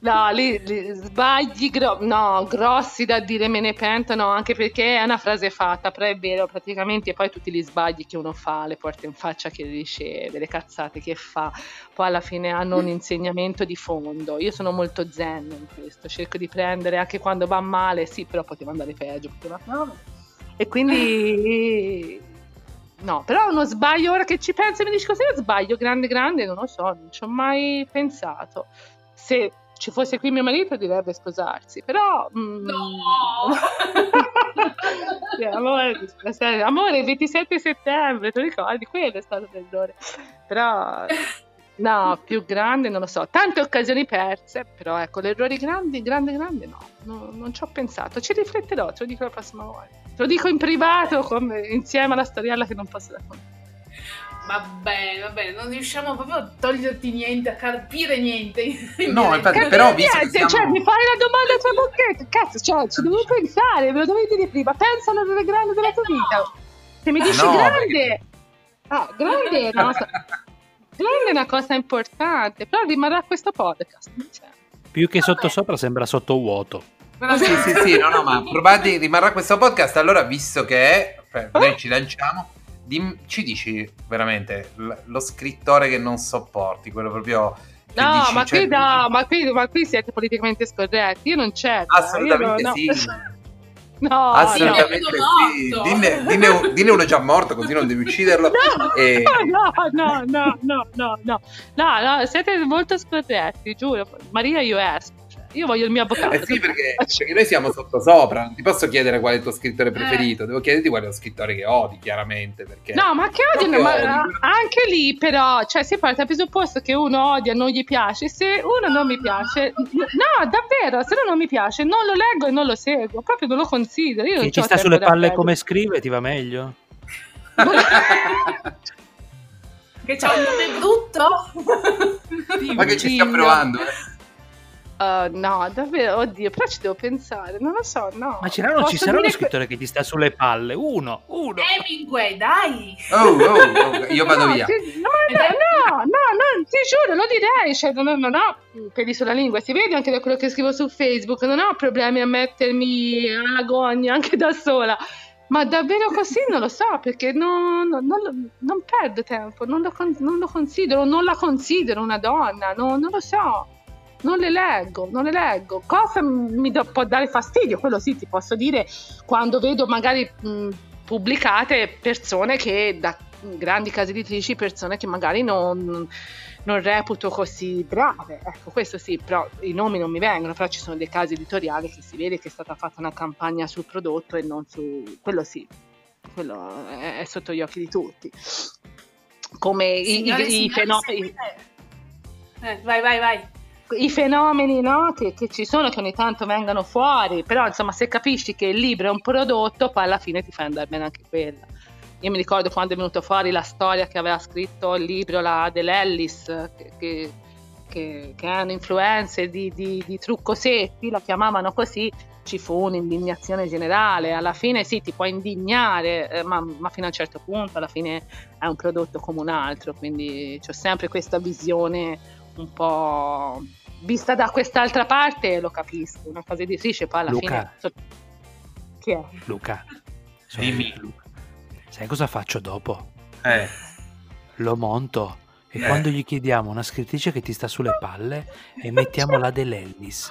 No, lì, lì, sbagli gro- no, grossi da dire me ne pento, no, anche perché è una frase fatta, però è vero, praticamente poi tutti gli sbagli che uno fa, le porte in faccia che riceve, le cazzate che fa, poi alla fine hanno un insegnamento di fondo. Io sono molto zen in questo, cerco di prendere anche quando va male, sì, però poteva andare peggio, poteva... no. E quindi no, però uno sbaglio ora che ci penso mi dici cos'è lo sbaglio grande grande, non lo so, non ci ho mai pensato. Se ci fosse qui mio marito direbbe sposarsi, però... mm, No! Sì, amore, amore, il 27 settembre, tu ricordi? Quello è stato l'errore. Però... No, più grande non lo so. Tante occasioni perse, però ecco, le errori grandi, grande, grande no. no non ci ho pensato. Ci rifletterò, te lo dico la prossima volta. Te lo dico in privato come, insieme alla storiella che non posso raccontare. Va bene, va bene, non riusciamo proprio a toglierti niente, a carpire niente. No, infatti, però niente, visto che siamo- cioè, mi fai la domanda a tua bocchetta, cazzo, cioè, ci devo pensare, me lo dovevi dire prima, pensa alla roba grande della tua vita. Se mi dici No, grande, ah, grande, una cosa- grande è una cosa importante, però rimarrà questo podcast. cioè. Più che sotto sopra sembra sotto vuoto. Ma Sì, sì, sì, no, no, ma provate, rimarrà questo podcast. Allora, visto che eh, noi ci lanciamo, dim- ci dici veramente l- lo scrittore che non sopporti, quello proprio. Che No, dici, ma, cioè, qui, no ma, qui, ma qui siete politicamente scorretti, io non c'è. Assolutamente io no, sì. No, No, assolutamente no, sì. Dinne, dinne, dinne, uno è già morto, così non devi ucciderlo. No, e... no, no, no, no, no, no, no, siete molto scorretti, giuro. Maria, io esco. Io voglio il mio avvocato. Eh sì, perché, perché noi siamo sotto sopra. Non ti posso chiedere qual è il tuo scrittore preferito, devo chiederti qual è lo scrittore che odi, chiaramente. Perché... No, ma che odio, Proprio ma odio. anche lì però, cioè si parte dal presupposto che uno odia, non gli piace, se uno non mi piace, no, davvero, se uno non mi piace, non lo leggo e non lo seguo, proprio non lo considero. Io non Che ci sta sulle palle come scrive, ti va meglio? Che c'ha un nome brutto. Ma che ci sta provando? eh? Uh, no, davvero, oddio, però ci devo pensare, non lo so, no. Ma c'era, ci uno dire que- scrittore che ti sta sulle palle? Uno, uno. Hemingway, dai. Oh, oh, oh, io vado no, via. ti- no, no, no, no, no, ti giuro, lo direi, cioè, non, non ho peli sulla lingua, si vede anche da quello che scrivo su Facebook, non ho problemi a mettermi alla gogna anche da sola. Ma davvero così non lo so, perché non, non- non non perdo tempo, non lo, con- non lo considero, non la considero una donna, non lo so, non le leggo, non le leggo. Cosa mi do- può dare fastidio? Quello sì, ti posso dire quando vedo magari mh, pubblicate persone che da grandi case editrici, persone che magari non, non reputo così brave. Ecco, questo sì, però i nomi non mi vengono, però ci sono dei casi editoriali che si vede che è stata fatta una campagna sul prodotto e non su... quello sì, quello è, è sotto gli occhi di tutti. Come i, Signore i- i signori, fenomeni seguite. Eh, vai, vai, vai. I fenomeni no, che, che ci sono, che ogni tanto vengono fuori, però insomma se capisci che il libro è un prodotto, poi alla fine ti fai andare bene anche quella. Io mi ricordo quando è venuto fuori la storia che aveva scritto il libro la, dell'Ellis, che, che, che, un influencer di, di, di truccosetti, la chiamavano così, ci fu un'indignazione generale. Alla fine sì, ti puoi indignare, eh, ma, ma fino a un certo punto, alla fine è un prodotto come un altro, quindi ho sempre questa visione un po' vista da quest'altra parte lo capisco, una cosa editrice poi alla Luca. fine so- chi è? Luca, cioè, Dimmi. Luca, sai cosa faccio dopo? Eh. Lo monto e Eh. quando gli chiediamo una scrittrice che ti sta sulle palle e mettiamo la dell'Ellis.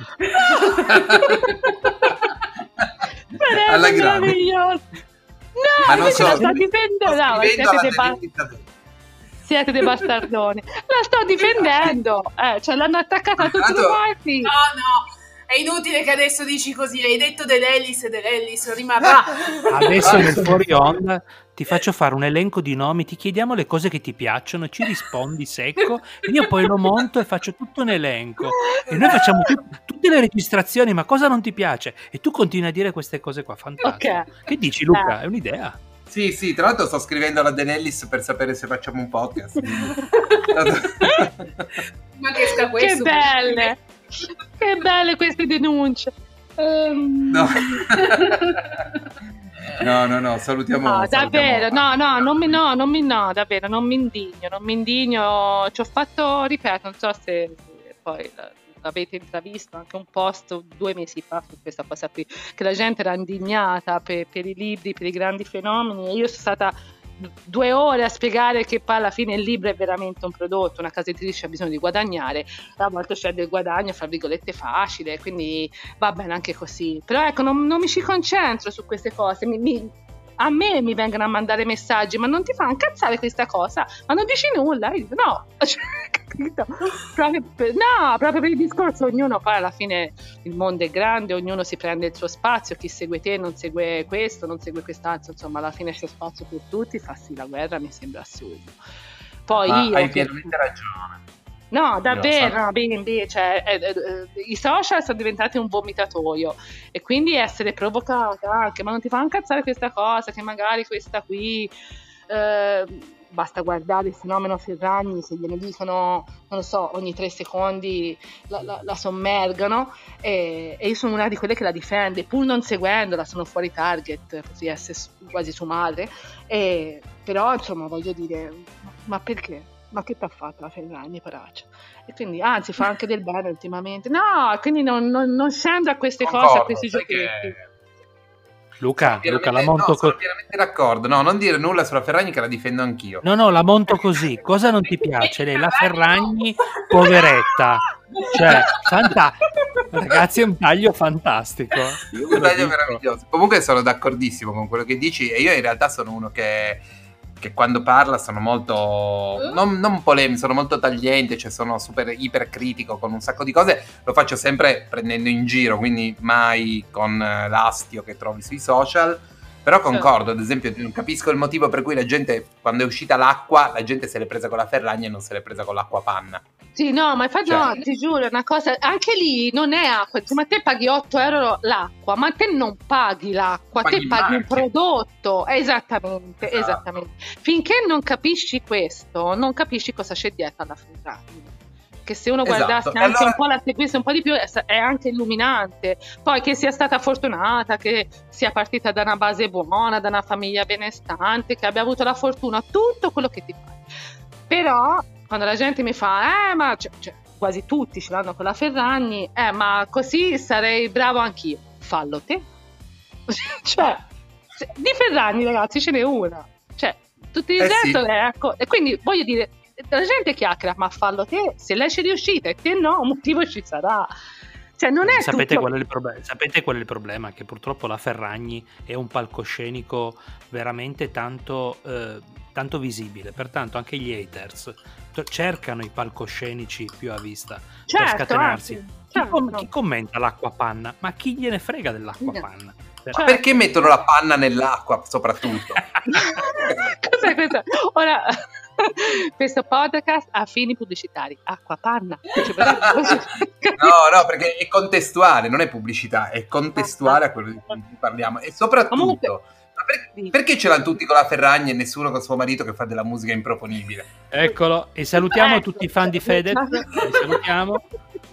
Alla grande. meraviglioso. No, Ma non so, sto difendendo, no, siete, dell'indiziatore. Siete dei bastardoni. La sto difendendo, eh, cioè l'hanno attaccata a tutti i quanti. No, no. È inutile che adesso dici così. Hai detto dell'Ellis e dell'Ellis rimarrà. Adesso nel fuori onda ti faccio fare un elenco di nomi, ti chiediamo le cose che ti piacciono, ci rispondi secco, e io poi lo monto e faccio tutto un elenco. E noi facciamo tut- tutte le registrazioni, ma cosa non ti piace? E tu continui a dire queste cose qua, fantastico. Ok. Che dici Luca? Eh. È un'idea. Sì, sì, tra l'altro sto scrivendo alla Denellis per sapere se facciamo un podcast. Ma che sta Che questo? belle, che belle queste denunce. Ehm, no. no, no, no, salutiamo. No, salutiamo- davvero, no, no, non mi, no, non mi, no, davvero, non mi indigno, non mi indigno. Ci ho fatto, ripeto, non so se, se poi la- l'avete intravisto, anche un post due mesi fa su questa cosa qui, che la gente era indignata per, per i libri, per i grandi fenomeni. E io sono stata due ore a spiegare che poi alla fine il libro è veramente un prodotto, una casa editrice ha bisogno di guadagnare, a volte c'è del guadagno, fra virgolette, facile, quindi va bene anche così. Però ecco, non, non mi ci concentro su queste cose, mi- mi- a me mi vengono a mandare messaggi, ma non ti fa incazzare questa cosa? Ma non dici nulla? Io dico, no, Cioè, capito? Proprio per, no, proprio per il discorso, ognuno poi alla fine il mondo è grande, ognuno si prende il suo spazio, chi segue te non segue questo, non segue quest'altro, insomma alla fine c'è spazio per tutti, farsi la guerra mi sembra assurdo. Poi Ma io... hai pienamente ragione. No, davvero, no, bimbi, cioè, eh, eh, eh, i social sono diventati un vomitatoio e quindi essere provocata anche, ma non ti fa incazzare questa cosa, che magari questa qui, eh, basta guardare il fenomeno Ferragni, se gliene dicono, non lo so, ogni tre secondi la, la- la sommergano e, e io sono una di quelle che la difende, pur non seguendola, sono fuori target, potrei essere quasi su madre, e, però insomma voglio dire, ma perché? Ma che t'ha fatto la Ferragni, poraccia? E quindi, anzi, fa anche del bene ultimamente. No, quindi non, non, non scendo a queste cose, a Concordo, questi giochetti. che- Luca, Sono Luca, la monto no, sono co- pienamente d'accordo. No, non dire nulla sulla Ferragni che la difendo anch'io. No, no, la monto così. Cosa non ti piace? Lei, la Ferragni, poveretta. Cioè, fanta- ragazzi, è un taglio fantastico. Un taglio meraviglioso. Comunque sono d'accordissimo con quello che dici e io in realtà sono uno che, che quando parla sono molto non, non polemico, sono molto tagliente, cioè sono super ipercritico con un sacco di cose, lo faccio sempre prendendo in giro, quindi mai con eh, l'astio che trovi sui social. Però concordo, ad esempio, non capisco il motivo per cui la gente, quando è uscita l'acqua, la gente se l'è presa con la Ferragni e non se l'è presa con l'acqua panna. Sì, no, ma infatti Cioè- no, ti giuro, è una cosa, anche lì non è acqua, ma te paghi 8 euro l'acqua, ma te non paghi l'acqua, Paghi te paghi un prodotto, esattamente, Esatto. esattamente. Finché non capisci questo, non capisci cosa c'è dietro alla Ferrari. Che se uno Esatto, guardasse anche allora- un po', la seguisse un po' di più, è, anche illuminante. Poi che sia stata fortunata, che sia partita da una base buona, da una famiglia benestante, che abbia avuto la fortuna, tutto quello che ti fai. Però quando la gente mi fa, eh, ma cioè, cioè, quasi tutti ce l'hanno con la Ferragni, eh, ma così sarei bravo anch'io. Fallo te. cioè, di Ferragni, ragazzi, ce n'è una. Cioè, tutto il Eh resto sì. ecco. E quindi voglio dire, la gente chiacchiera, ma fallo te. Se lei ci è riuscita e te no, un motivo ci sarà. Cioè, non è Sapete tutto... qual è, il proble- sapete qual è il problema? Che purtroppo la Ferragni è un palcoscenico veramente tanto, eh, tanto visibile, pertanto anche gli haters to- cercano i palcoscenici più a vista per Certo, scatenarsi. anzi, Chi, com- certo. chi commenta l'acqua panna? Ma chi gliene frega dell'acqua No. panna? Ma Cioè- perché mettono la panna nell'acqua soprattutto? Cos'è questo? Ora, questo podcast ha fini pubblicitari. Acqua panna. Cioè, No, no, perché è contestuale, non è pubblicità, è contestuale a quello di cui parliamo. E soprattutto, Comunque- ma per- perché ce l'hanno tutti con la Ferragni e nessuno con suo marito che fa della musica improponibile? Eccolo, e salutiamo Ecco. tutti i fan di Fedez. salutiamo.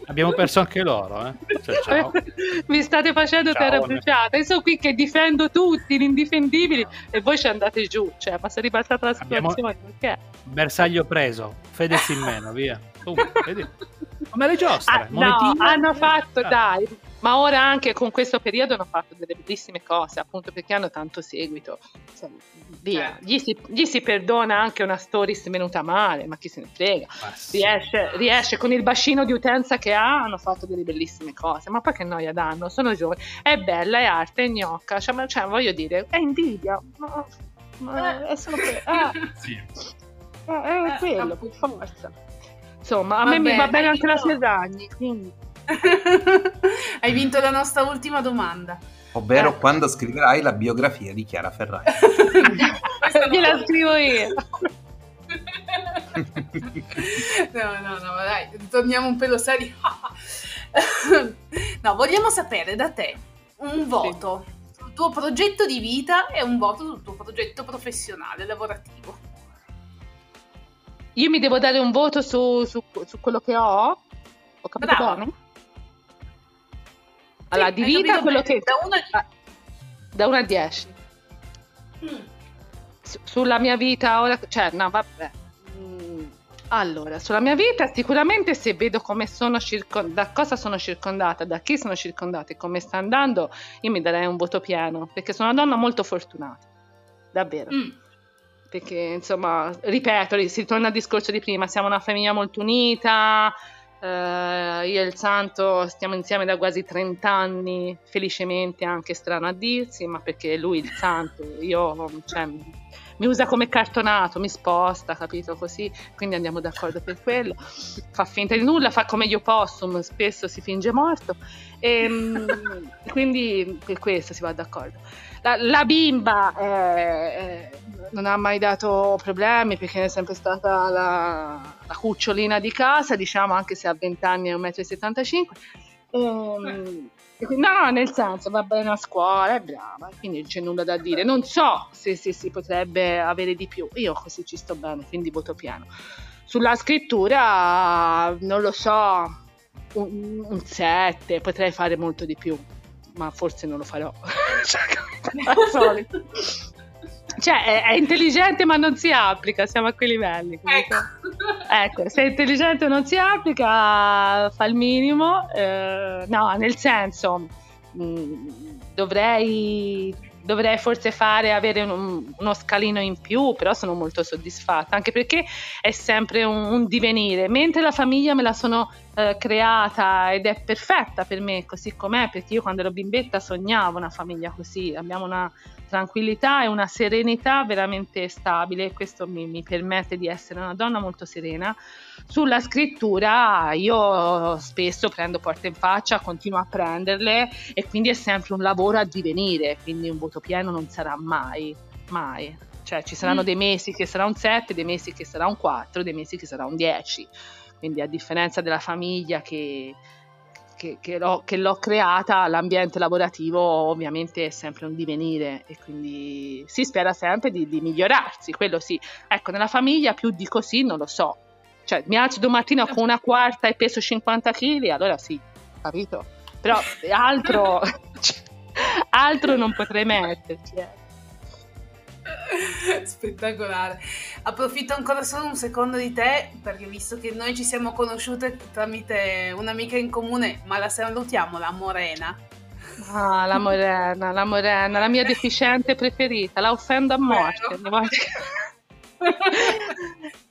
Abbiamo perso anche loro. Eh. Ciao, ciao. Mi state facendo Ciao. terra bruciata. Io sono qui che difendo tutti, gli indifendibili, e voi ci andate giù. Cioè, ma si è ribaltata la Abbiamo- situazione. Perché? Bersaglio preso, Fedez in meno, via. Tu, vedi? Come le giostre. Ah, no, hanno fatto, Ah. dai. Ma ora anche con questo periodo hanno fatto delle bellissime cose, appunto perché hanno tanto seguito. Insomma, via. Certo. Gli, si, gli si perdona anche una stories venuta male, ma chi se ne frega. Sì. Riesce, riesce con il bacino di utenza che ha, hanno fatto delle bellissime cose. Ma poi che noia danno? Sono giovani. È bella, è arte, è gnocca. Cioè, ma- cioè, voglio dire, è invidia. Ma, ma è solo que- ah, Sì. è, è Eh, quello, per forza. Insomma, a Va me mi va bene, bene anche la Ferragni, quindi... Hai vinto la nostra ultima domanda. Ovvero Eh. quando scriverai la biografia di Chiara no. Gliela scrivo io. No, no, no, dai, torniamo un pelo seri. No, vogliamo sapere da te un voto sul tuo progetto di vita e un voto sul tuo progetto professionale, lavorativo. Io mi devo dare un voto su, su- su quello che ho? Ho capito Brava. bene? Allora, Sì, di hai vita capito quello bene, che... Da una... Ah, Da 1 a 10. Mm. Su- sulla mia vita ora... Cioè, no, vabbè. Mm, Allora, sulla mia vita sicuramente se vedo come sono circondata, da cosa sono circondata, da chi sono circondata e come sta andando, io mi darei un voto pieno, perché sono una donna molto fortunata. Davvero. Mm. perché insomma, ripeto, si torna al discorso di prima, siamo una famiglia molto unita, eh, io e il santo stiamo insieme da quasi 30 anni, felicemente anche strano a dirsi, ma perché lui il santo, io cioè, mi usa come cartonato, mi sposta, capito così, quindi andiamo d'accordo per quello. Fa finta di nulla, fa come io possum, spesso si finge morto e ehm, quindi per questo si va d'accordo. La, la bimba eh, eh, non ha mai dato problemi perché è sempre stata la, la cucciolina di casa, diciamo anche se ha 20 anni e 1,75 m. Ehm, no, nel senso, va bene a scuola, è brava, quindi non c'è nulla da dire. Non so se, se si potrebbe avere di più. Io così ci sto bene, quindi voto pieno. Sulla scrittura, non lo so, un 7, potrei fare molto di più, ma forse non lo farò. cioè, cioè è, è, intelligente ma non si applica, siamo a quei livelli. Ecco. ecco. se è intelligente non si applica, fa il minimo. Eh, no, nel senso, mh, mm, dovrei dovrei forse fare avere un, uno scalino in più, però sono molto soddisfatta, anche perché è sempre un, un divenire, mentre la famiglia me la sono eh, creata ed è perfetta per me così com'è, perché io quando ero bimbetta sognavo una famiglia così, abbiamo una tranquillità e una serenità veramente stabile questo mi, mi permette di essere una donna molto serena. Sulla scrittura io spesso prendo porte in faccia, continuo a prenderle e quindi è sempre un lavoro a divenire, quindi un voto pieno non sarà mai, mai. Cioè ci saranno mm. dei mesi che sarà un 7, dei mesi che sarà un 4, dei mesi che sarà un 10. Quindi a differenza della famiglia che che, che, l'ho, che, l'ho, creata, l'ambiente lavorativo ovviamente è sempre un divenire e quindi si spera sempre di, di, migliorarsi, quello sì. Ecco, nella famiglia più di così non lo so. Cioè, mi alzo domattina con una quarta e peso 50 kg, allora sì, capito? Però altro, cioè, altro non potrei metterci. Eh. Spettacolare. Approfitto ancora solo un secondo di te, perché visto che noi ci siamo conosciute tramite un'amica in comune, ma la salutiamo, la Morena. Ah, la Morena, la Morena, la mia deficiente preferita, la offendo a morte.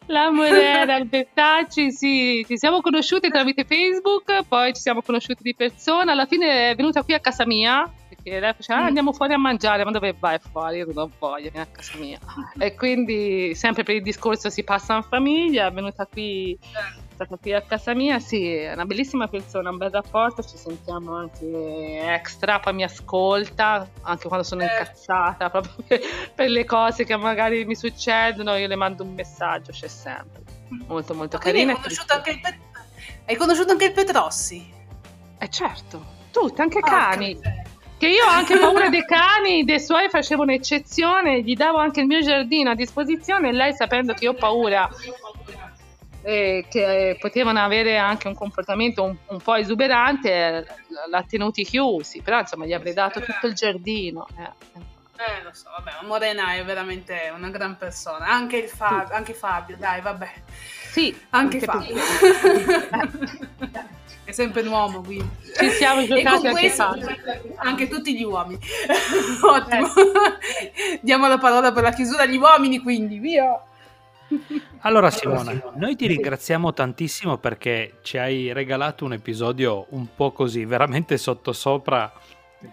La Morena Albertacci, sì, ci siamo conosciuti tramite Facebook, poi ci siamo conosciuti di persona, alla fine è venuta qui a casa mia perché lei faceva ah, andiamo fuori a mangiare, ma dove vai fuori? Io non ho voglia, vieni a casa mia. E quindi sempre per il discorso si passa in famiglia, è venuta qui, è stata qui a casa mia, sì, è una bellissima persona, un bel rapporto, ci sentiamo anche extra, poi mi ascolta, anche quando sono incazzata, proprio per, per le cose che magari mi succedono, io le mando un messaggio, c'è sempre. Molto molto carina. Hai conosciuto, anche il Pet- hai conosciuto anche il Petrossi? Eh certo, tutti, anche ah, cani. Okay che io ho anche paura dei cani, dei suoi facevo un'eccezione, gli davo anche il mio giardino a disposizione e lei sapendo che io ho paura e che potevano avere anche un comportamento un, un po' esuberante, l'ha tenuti chiusi, però insomma gli avrei dato tutto il giardino. Eh. Eh, lo so, vabbè, ma Morena è veramente una gran persona. Anche, il Fabio, sì. anche Fabio, dai, vabbè. Sì, anche, anche Fabio. è sempre un uomo qui. Ci siamo giocati anche Fabio. Anche tutti gli uomini. Ottimo. Eh. Diamo la parola per la chiusura agli uomini, quindi, via. Allora Simona, noi ti ringraziamo tantissimo perché ci hai regalato un episodio un po' così, veramente sottosopra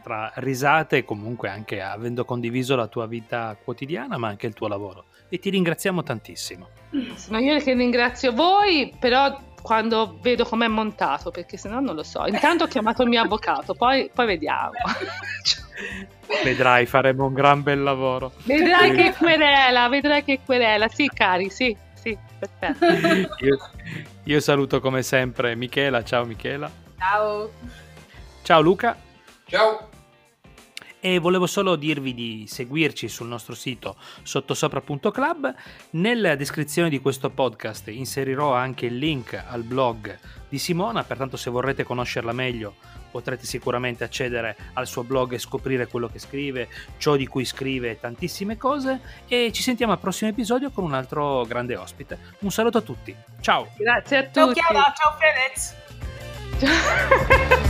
tra risate e comunque anche avendo condiviso la tua vita quotidiana ma anche il tuo lavoro e ti ringraziamo tantissimo. Ma io che ringrazio voi, però quando vedo com'è montato, perché se no non lo so. Intanto ho chiamato il mio avvocato, poi, poi vediamo. Vedrai, faremo un gran bel lavoro. Vedrai che querela, vedrai che querela. Sì, cari, sì, sì, perfetto. Io, io saluto come sempre Michela, ciao Michela. Ciao. Ciao Luca. Ciao. E volevo solo dirvi di seguirci sul nostro sito sottosopra.club. Nella descrizione di questo podcast inserirò anche il link al blog di Simona, pertanto se vorrete conoscerla meglio potrete sicuramente accedere al suo blog e scoprire quello che scrive, ciò di cui scrive tantissime cose e ci sentiamo al prossimo episodio con un altro grande ospite. Un saluto a tutti. Ciao. Grazie a tutti. Ciao Chiara, ciao Fedez.